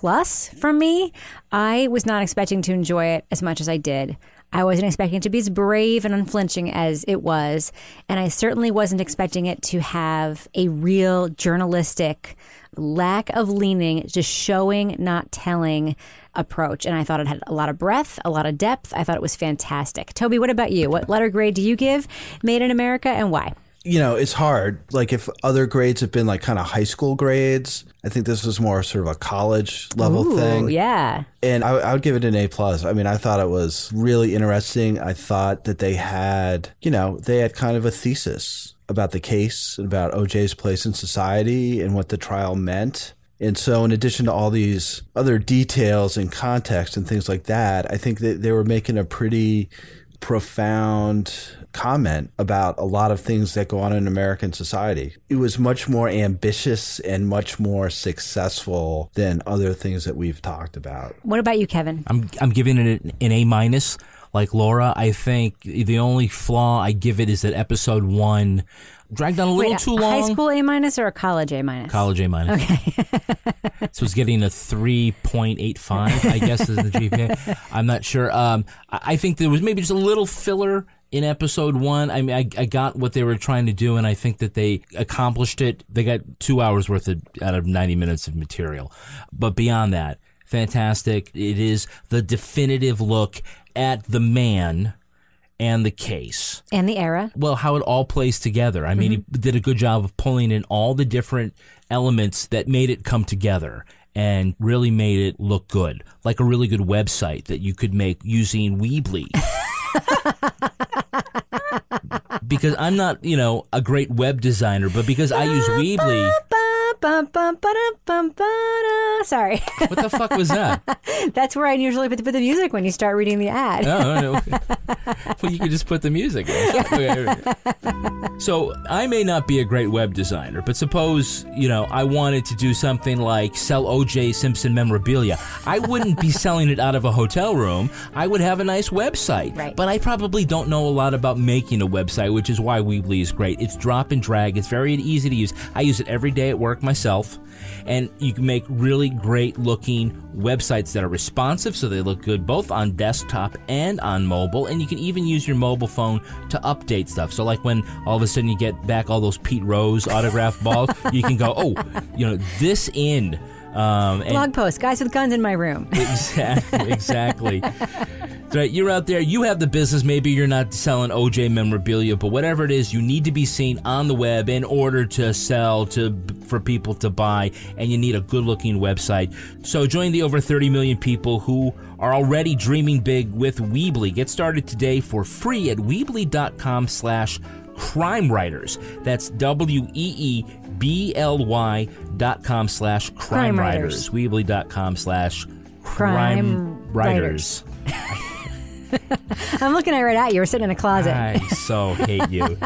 plus from me. I was not expecting to enjoy it as much as I did. I wasn't expecting it to be as brave and unflinching as it was. And I certainly wasn't expecting it to have a real journalistic lack of leaning, just showing, not telling approach. And I thought it had a lot of breadth, a lot of depth. I thought it was fantastic. Toby, what about you? What letter grade do you give Made in America and why? You know, it's hard. Like if other grades have been like kind of high school grades, I think this was more sort of a college level Ooh, thing. Yeah. And I, I would give it an A plus. I mean, I thought it was really interesting. I thought that they had, you know, they had kind of a thesis about the case, and about OJ's place in society and what the trial meant. And so, in addition to all these other details and context and things like that, I think that they were making a pretty profound comment about a lot of things that go on in American society. It was much more ambitious and much more successful than other things that we've talked about. What about you, Kevin? I'm I'm giving it an, an A minus. Like Lara, I think the only flaw I give it is that episode one dragged on a little Wait, too long. High school A minus or a college A minus? College A minus. Okay. so it's getting a 3.85, I guess, is the GPA. I'm not sure. Um, I I think there was maybe just a little filler in episode one. I mean, I, I got what they were trying to do, and I think that they accomplished it. They got two hours worth of, out of 90 minutes of material. But beyond that, fantastic. It is the definitive look at the man and the case And the era. well how it all plays together. I mean, he mm-hmm. did a good job of pulling in all the different elements that made it come together and really made it look good, like a really good website that you could make using Weebly. because I'm not, you know, a great web designer, but because I use Weebly, Sorry. what the fuck was that? That's where I usually put the, put the music when you start reading the ad. Oh, no. well, you could just put the music in. so I may not be a great web designer, but suppose, you know, I wanted to do something like sell OJ Simpson memorabilia. I wouldn't be selling it out of a hotel room. I would have a nice website. Right. But I probably don't know a lot about making a website, which is why Weebly is great. It's drop and drag. It's very easy to use. I use it every day at work myself. And you can make really great looking websites that are responsive so they look good both on desktop and on mobile. And you can even use your mobile phone to update stuff. So, like when all of a sudden you get back all those Pete Rose autograph balls, you can go, oh, you know, this in. Um, Blog post, guys with guns in my room. Exactly. Exactly. Right, you're out there. You have the business. Maybe you're not selling OJ memorabilia, but whatever it is, you need to be seen on the web in order to sell to for people to buy, and you need a good-looking website. So join the over 30 million people who are already dreaming big with Weebly. Get started today for free at Weebly.com/slash crime writers. That's W E E B L Y dot com slash crime writers. Writers. Weebly.com slash Crime crime writers. I'm looking right at you. We're sitting in a closet. I so hate you.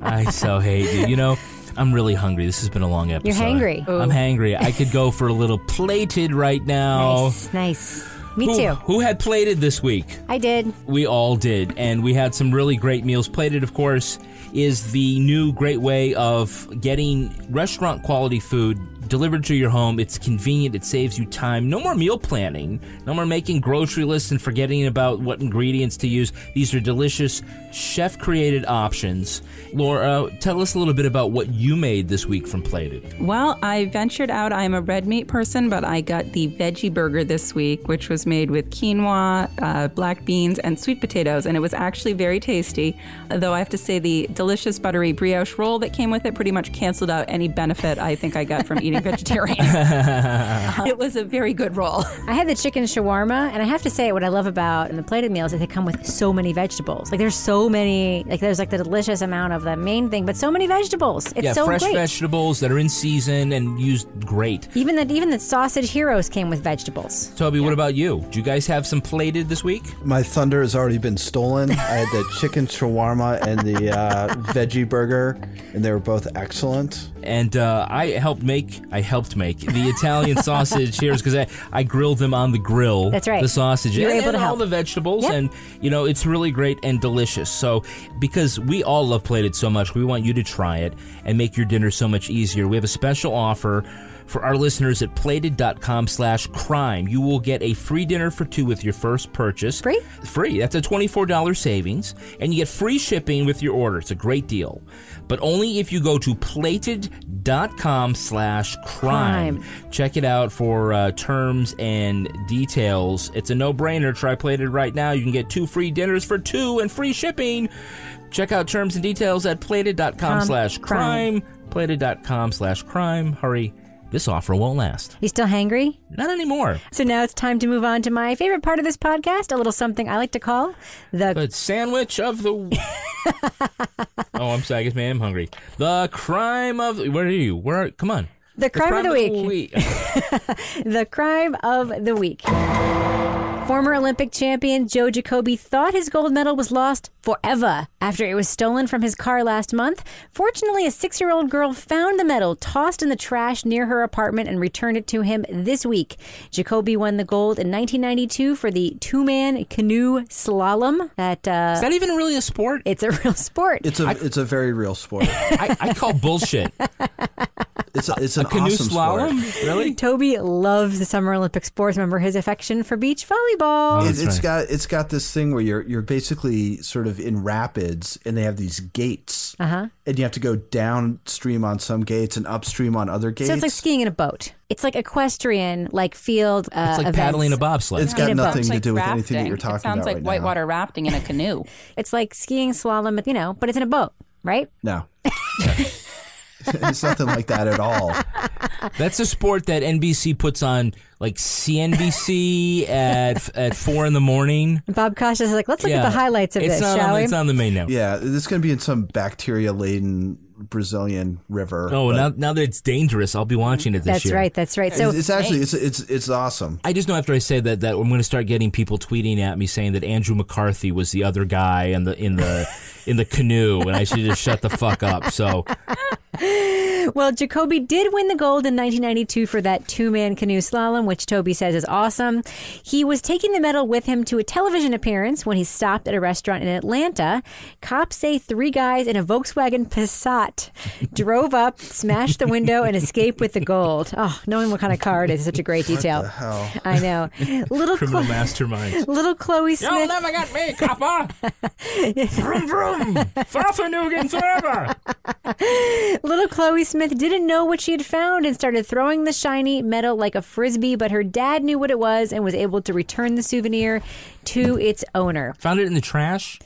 I so hate you. You know, I'm really hungry. This has been a long episode. You're hangry. I'm hangry. I could go for a little plated right now. Nice, nice. Me Who, too. who had plated this week? I did. We all did, and we had some really great meals. Plated, of course, is the new great way of getting restaurant quality food delivered to your home. It's convenient, it saves you time. No more meal planning, no more making grocery lists and forgetting about what ingredients to use. These are delicious, chef created options. Lara, tell us a little bit about what you made this week from Plated. Well, I ventured out. I'm a red meat person, but I got the veggie burger this week, which was made with quinoa, uh, black beans, and sweet potatoes. And it was actually very tasty. Though I have to say, the delicious buttery brioche roll that came with it pretty much canceled out any benefit I think I got from eating vegetarian. it was a very good roll. I had the chicken shawarma, and I have to say, what I love about the plated meals is they come with so many vegetables. Like there's so many, like there's like the delicious amount of the main thing, but so many vegetables. It's yeah, so fresh great. vegetables that are in season and used great. Even the even the sausage heroes came with vegetables. Toby, what about you? you? Do you guys have some plated this week? My thunder has already been stolen. I had the chicken shawarma and the uh, veggie burger, and they were both excellent. And uh, I helped make. I helped make the Italian sausage here because I, I grilled them on the grill. That's right. The sausage You were and, and all help. the vegetables, Yep. and you know it's really great and delicious. So because we all love plated so much, we want you to try it and make your dinner so much easier. We have a special offer. For our listeners at plated.com slash crime, you will get a free dinner for two with your first purchase. Free? Free. That's a $24 savings. And you get free shipping with your order. It's a great deal. But only if you go to plated.com slash crime. Check it out for uh, terms and details. It's a no brainer. Try Plated right now. You can get two free dinners for two and free shipping. Check out terms and details at plated.com slash crime. Plated.com slash crime. Hurry. This offer won't last. You still hangry? Not anymore. So now it's time to move on to my favorite part of this podcast, a little something I like to call the But sandwich of the. oh, I'm sorry. I guess maybe I'm hungry. The crime of. Where are you? Where? Are, come on. the crime, of the week. week. The crime of the week. Former Olympic champion Joe Jacoby thought his gold medal was lost forever after it was stolen from his car last month. Fortunately, a six year old girl found the medal tossed in the trash near her apartment and returned it to him this week. Jacoby won the gold in 1992 for the two man canoe slalom. That, uh, Is that even really a sport? it's a real sport. It's a it's a very real sport. I, I call bullshit. It's a, it's an Canoe awesome slalom? sport. Really? Toby loves the Summer Olympic sports. Remember his affection for beach volleyball. It, That's it's right. got it's got this thing where you're you're basically sort of in rapids, and they have these gates, uh-huh. and you have to go downstream on some gates and upstream on other gates. So it's like skiing in a boat. It's like equestrian, like field. Uh, It's like events. paddling a bobsled. It's got in a boat. nothing It's to like do with anything that you're talking about. It sounds about like right whitewater rafting in a canoe. It's like skiing slalom, you know, but it's in a boat, right? now. No, it's nothing like that at all. That's a sport that NBC puts on like CNBC at at four in the morning. Bob Kosh is like, let's look at the highlights of it's this, not shall on, we? It's on the main network. Yeah, this is going to be in some bacteria laden Brazilian river. Oh, but now now that it's dangerous, I'll be watching it this year. that's year. right. That's right. So it's, it's actually it's it's it's awesome. I just know after I say that that I'm going to start getting people tweeting at me saying that Andrew McCarthy was the other guy in the in the in the canoe, and I should just shut the fuck up. So Well, Jacoby did win the gold in 1992 for that two man canoe slalom, which Toby says is awesome. He was taking the medal with him to a television appearance when he stopped at a restaurant in Atlanta. Cops say three guys in a Volkswagen Passat drove up, smashed the window, and escaped with the gold. Oh, knowing what kind of car it is is such a great detail. hell? I know. Little criminal Chlo- mastermind. Little Chloe Smith. You'll never get me, copper. vroom vroom. Farfanugan forever. Little Chloe Smith didn't know what she had found and started throwing the shiny metal like a frisbee, but her dad knew what it was and was able to return the souvenir to its owner. Found it in the trash.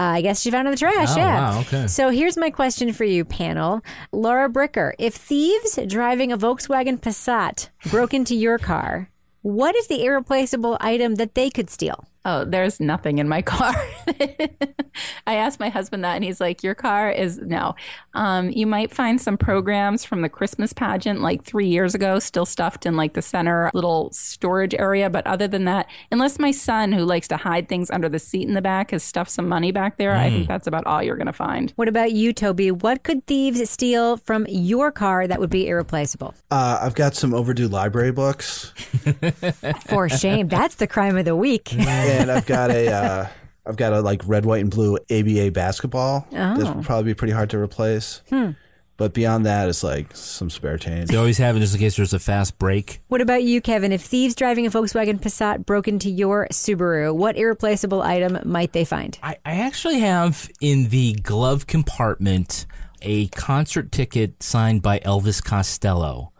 Uh, I guess she found it in the trash, Oh, yeah. wow, okay. So here's my question for you, panel. Lara Bricker, if thieves driving a Volkswagen Passat broke into your car, what is the irreplaceable item that they could steal? Oh, there's nothing in my car. I asked my husband that, and he's like, "Your car is no." Um, you might find some programs from the Christmas pageant, like three years ago, still stuffed in like the center little storage area. But other than that, unless my son, who likes to hide things under the seat in the back, has stuffed some money back there, I think that's about all you're going to find. What about you, Toby? What could thieves steal from your car that would be irreplaceable? Uh, I've got some overdue library books, For shame. That's the crime of the week. And I've got a uh, I've got a like red, white, and blue ABA basketball. Oh. This would probably be pretty hard to replace. Hmm. But beyond that, it's like some spare change. They always have it just in case there's a fast break. What about you, Kevin? If thieves driving a Volkswagen Passat broke into your Subaru, what irreplaceable item might they find? I, I actually have in the glove compartment a concert ticket signed by Elvis Costello.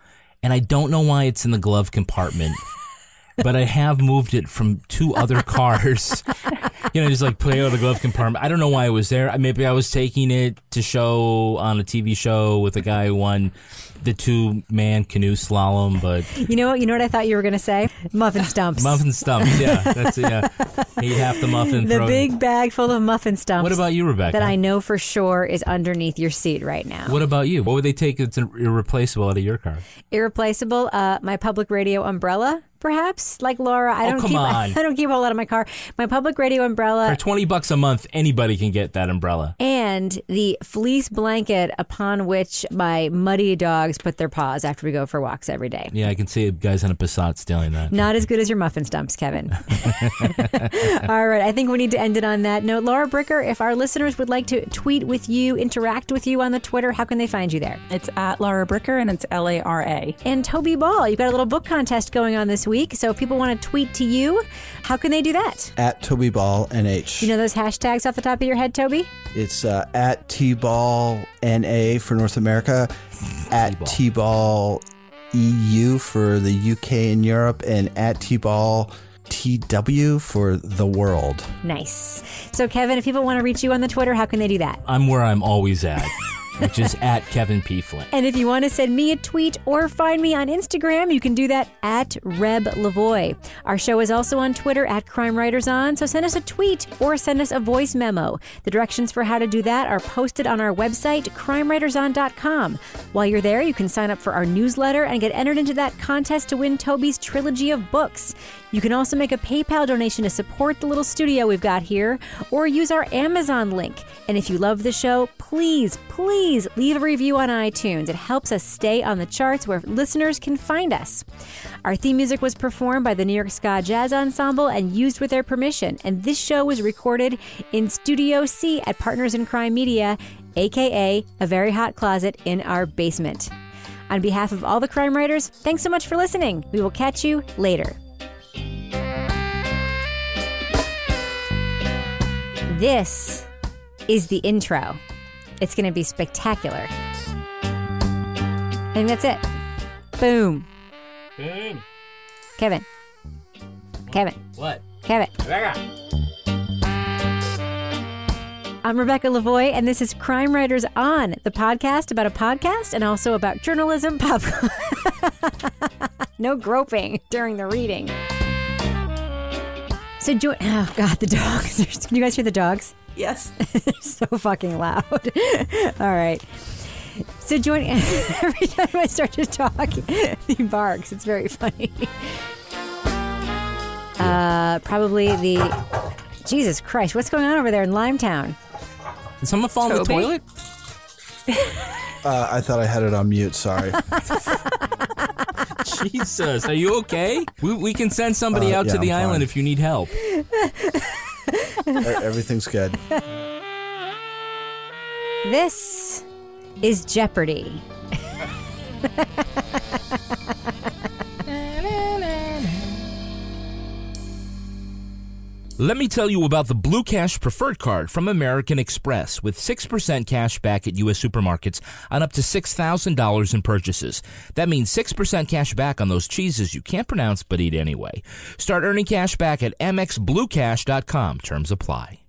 And I don't know why it's in the glove compartment, but I have moved it from two other cars. you know, just like it out of the glove compartment. I don't know why it was there. Maybe I was taking it to show on a TV show with a guy who won the two man canoe slalom, but You know what? You know what I thought you were going to say? Muffin stumps. muffin stumps. Yeah, that's yeah. Eat half the muffin. the big bag full of muffin stumps. What about you, Rebecca? That I know for sure is underneath your seat right now. What about you? What would they take that's irreplaceable out of your car? Irreplaceable. Uh, my public radio umbrella, perhaps. Like Lara, I Oh, don't come keep. on. I don't keep a whole lot of my car. My public radio umbrella. For twenty bucks a month, anybody can get that umbrella. and the fleece blanket upon which my muddy dogs put their paws after we go for walks every day. Yeah, I can see guys in a Passat stealing that. Not as good as your muffin stumps, Kevin. All right, I think we need to end it on that note. Lara Bricker, if our listeners would like to tweet with you, interact with you on the Twitter, how can they find you there? It's at Lara Bricker and it's L A R A. And Toby Ball, you've got a little book contest going on this week. So if people want to tweet to you, how can they do that? At Toby Ball NH. You know those hashtags off the top of your head, Toby? It's uh, at T Ball NA for North America, at T Ball EU for the UK and Europe, and at T Ball TW for the world. Nice. So, Kevin, if people want to reach you on the Twitter, how can they do that? I'm where I'm always at, which is at Kevin P. Flynn. And if you want to send me a tweet or find me on Instagram, you can do that at Reb Lavoie. Our show is also on Twitter at Crime Writers On, so send us a tweet or send us a voice memo. The directions for how to do that are posted on our website, crimewriterson.com. While you're there, you can sign up for our newsletter and get entered into that contest to win Toby's trilogy of books. You can also make a PayPal donation to support the little studio we've got here, or use our Amazon link. And if you love the show, please, please leave a review on iTunes. It helps us stay on the charts where listeners can find us. Our theme music was performed by the New York Ska Jazz Ensemble and used with their permission. And this show was recorded in Studio C at Partners in Crime Media, aka a very hot closet in our basement. On behalf of all the crime writers, thanks so much for listening. We will catch you later. This is the intro. It's going to be spectacular. And that's it. Boom. Boom. Kevin. Kevin. What? Kevin. Rebecca. I'm Rebecca Lavoie, and this is Crime Writers On, the podcast about a podcast and also about journalism, pop. no groping during the reading. So, join. Oh, God, the dogs. Can you guys hear the dogs? Yes. They're so fucking loud. All right. So join every time I start to talk, he barks. It's very funny. Uh, probably the Jesus Christ, what's going on over there in Limetown? Did someone fall in the Toby? toilet? Uh, I thought I had it on mute. Sorry. Jesus, are you okay? We, we can send somebody Uh, out to the I'm island fine. if you need help. Everything's good. This is Jeopardy. Let me tell you about the Blue Cash Preferred Card from American Express with 6% cash back at U.S. supermarkets on up to $6,000 in purchases. That means 6% cash back on those cheeses you can't pronounce but eat anyway. Start earning cash back at mxbluecash.com. Terms apply.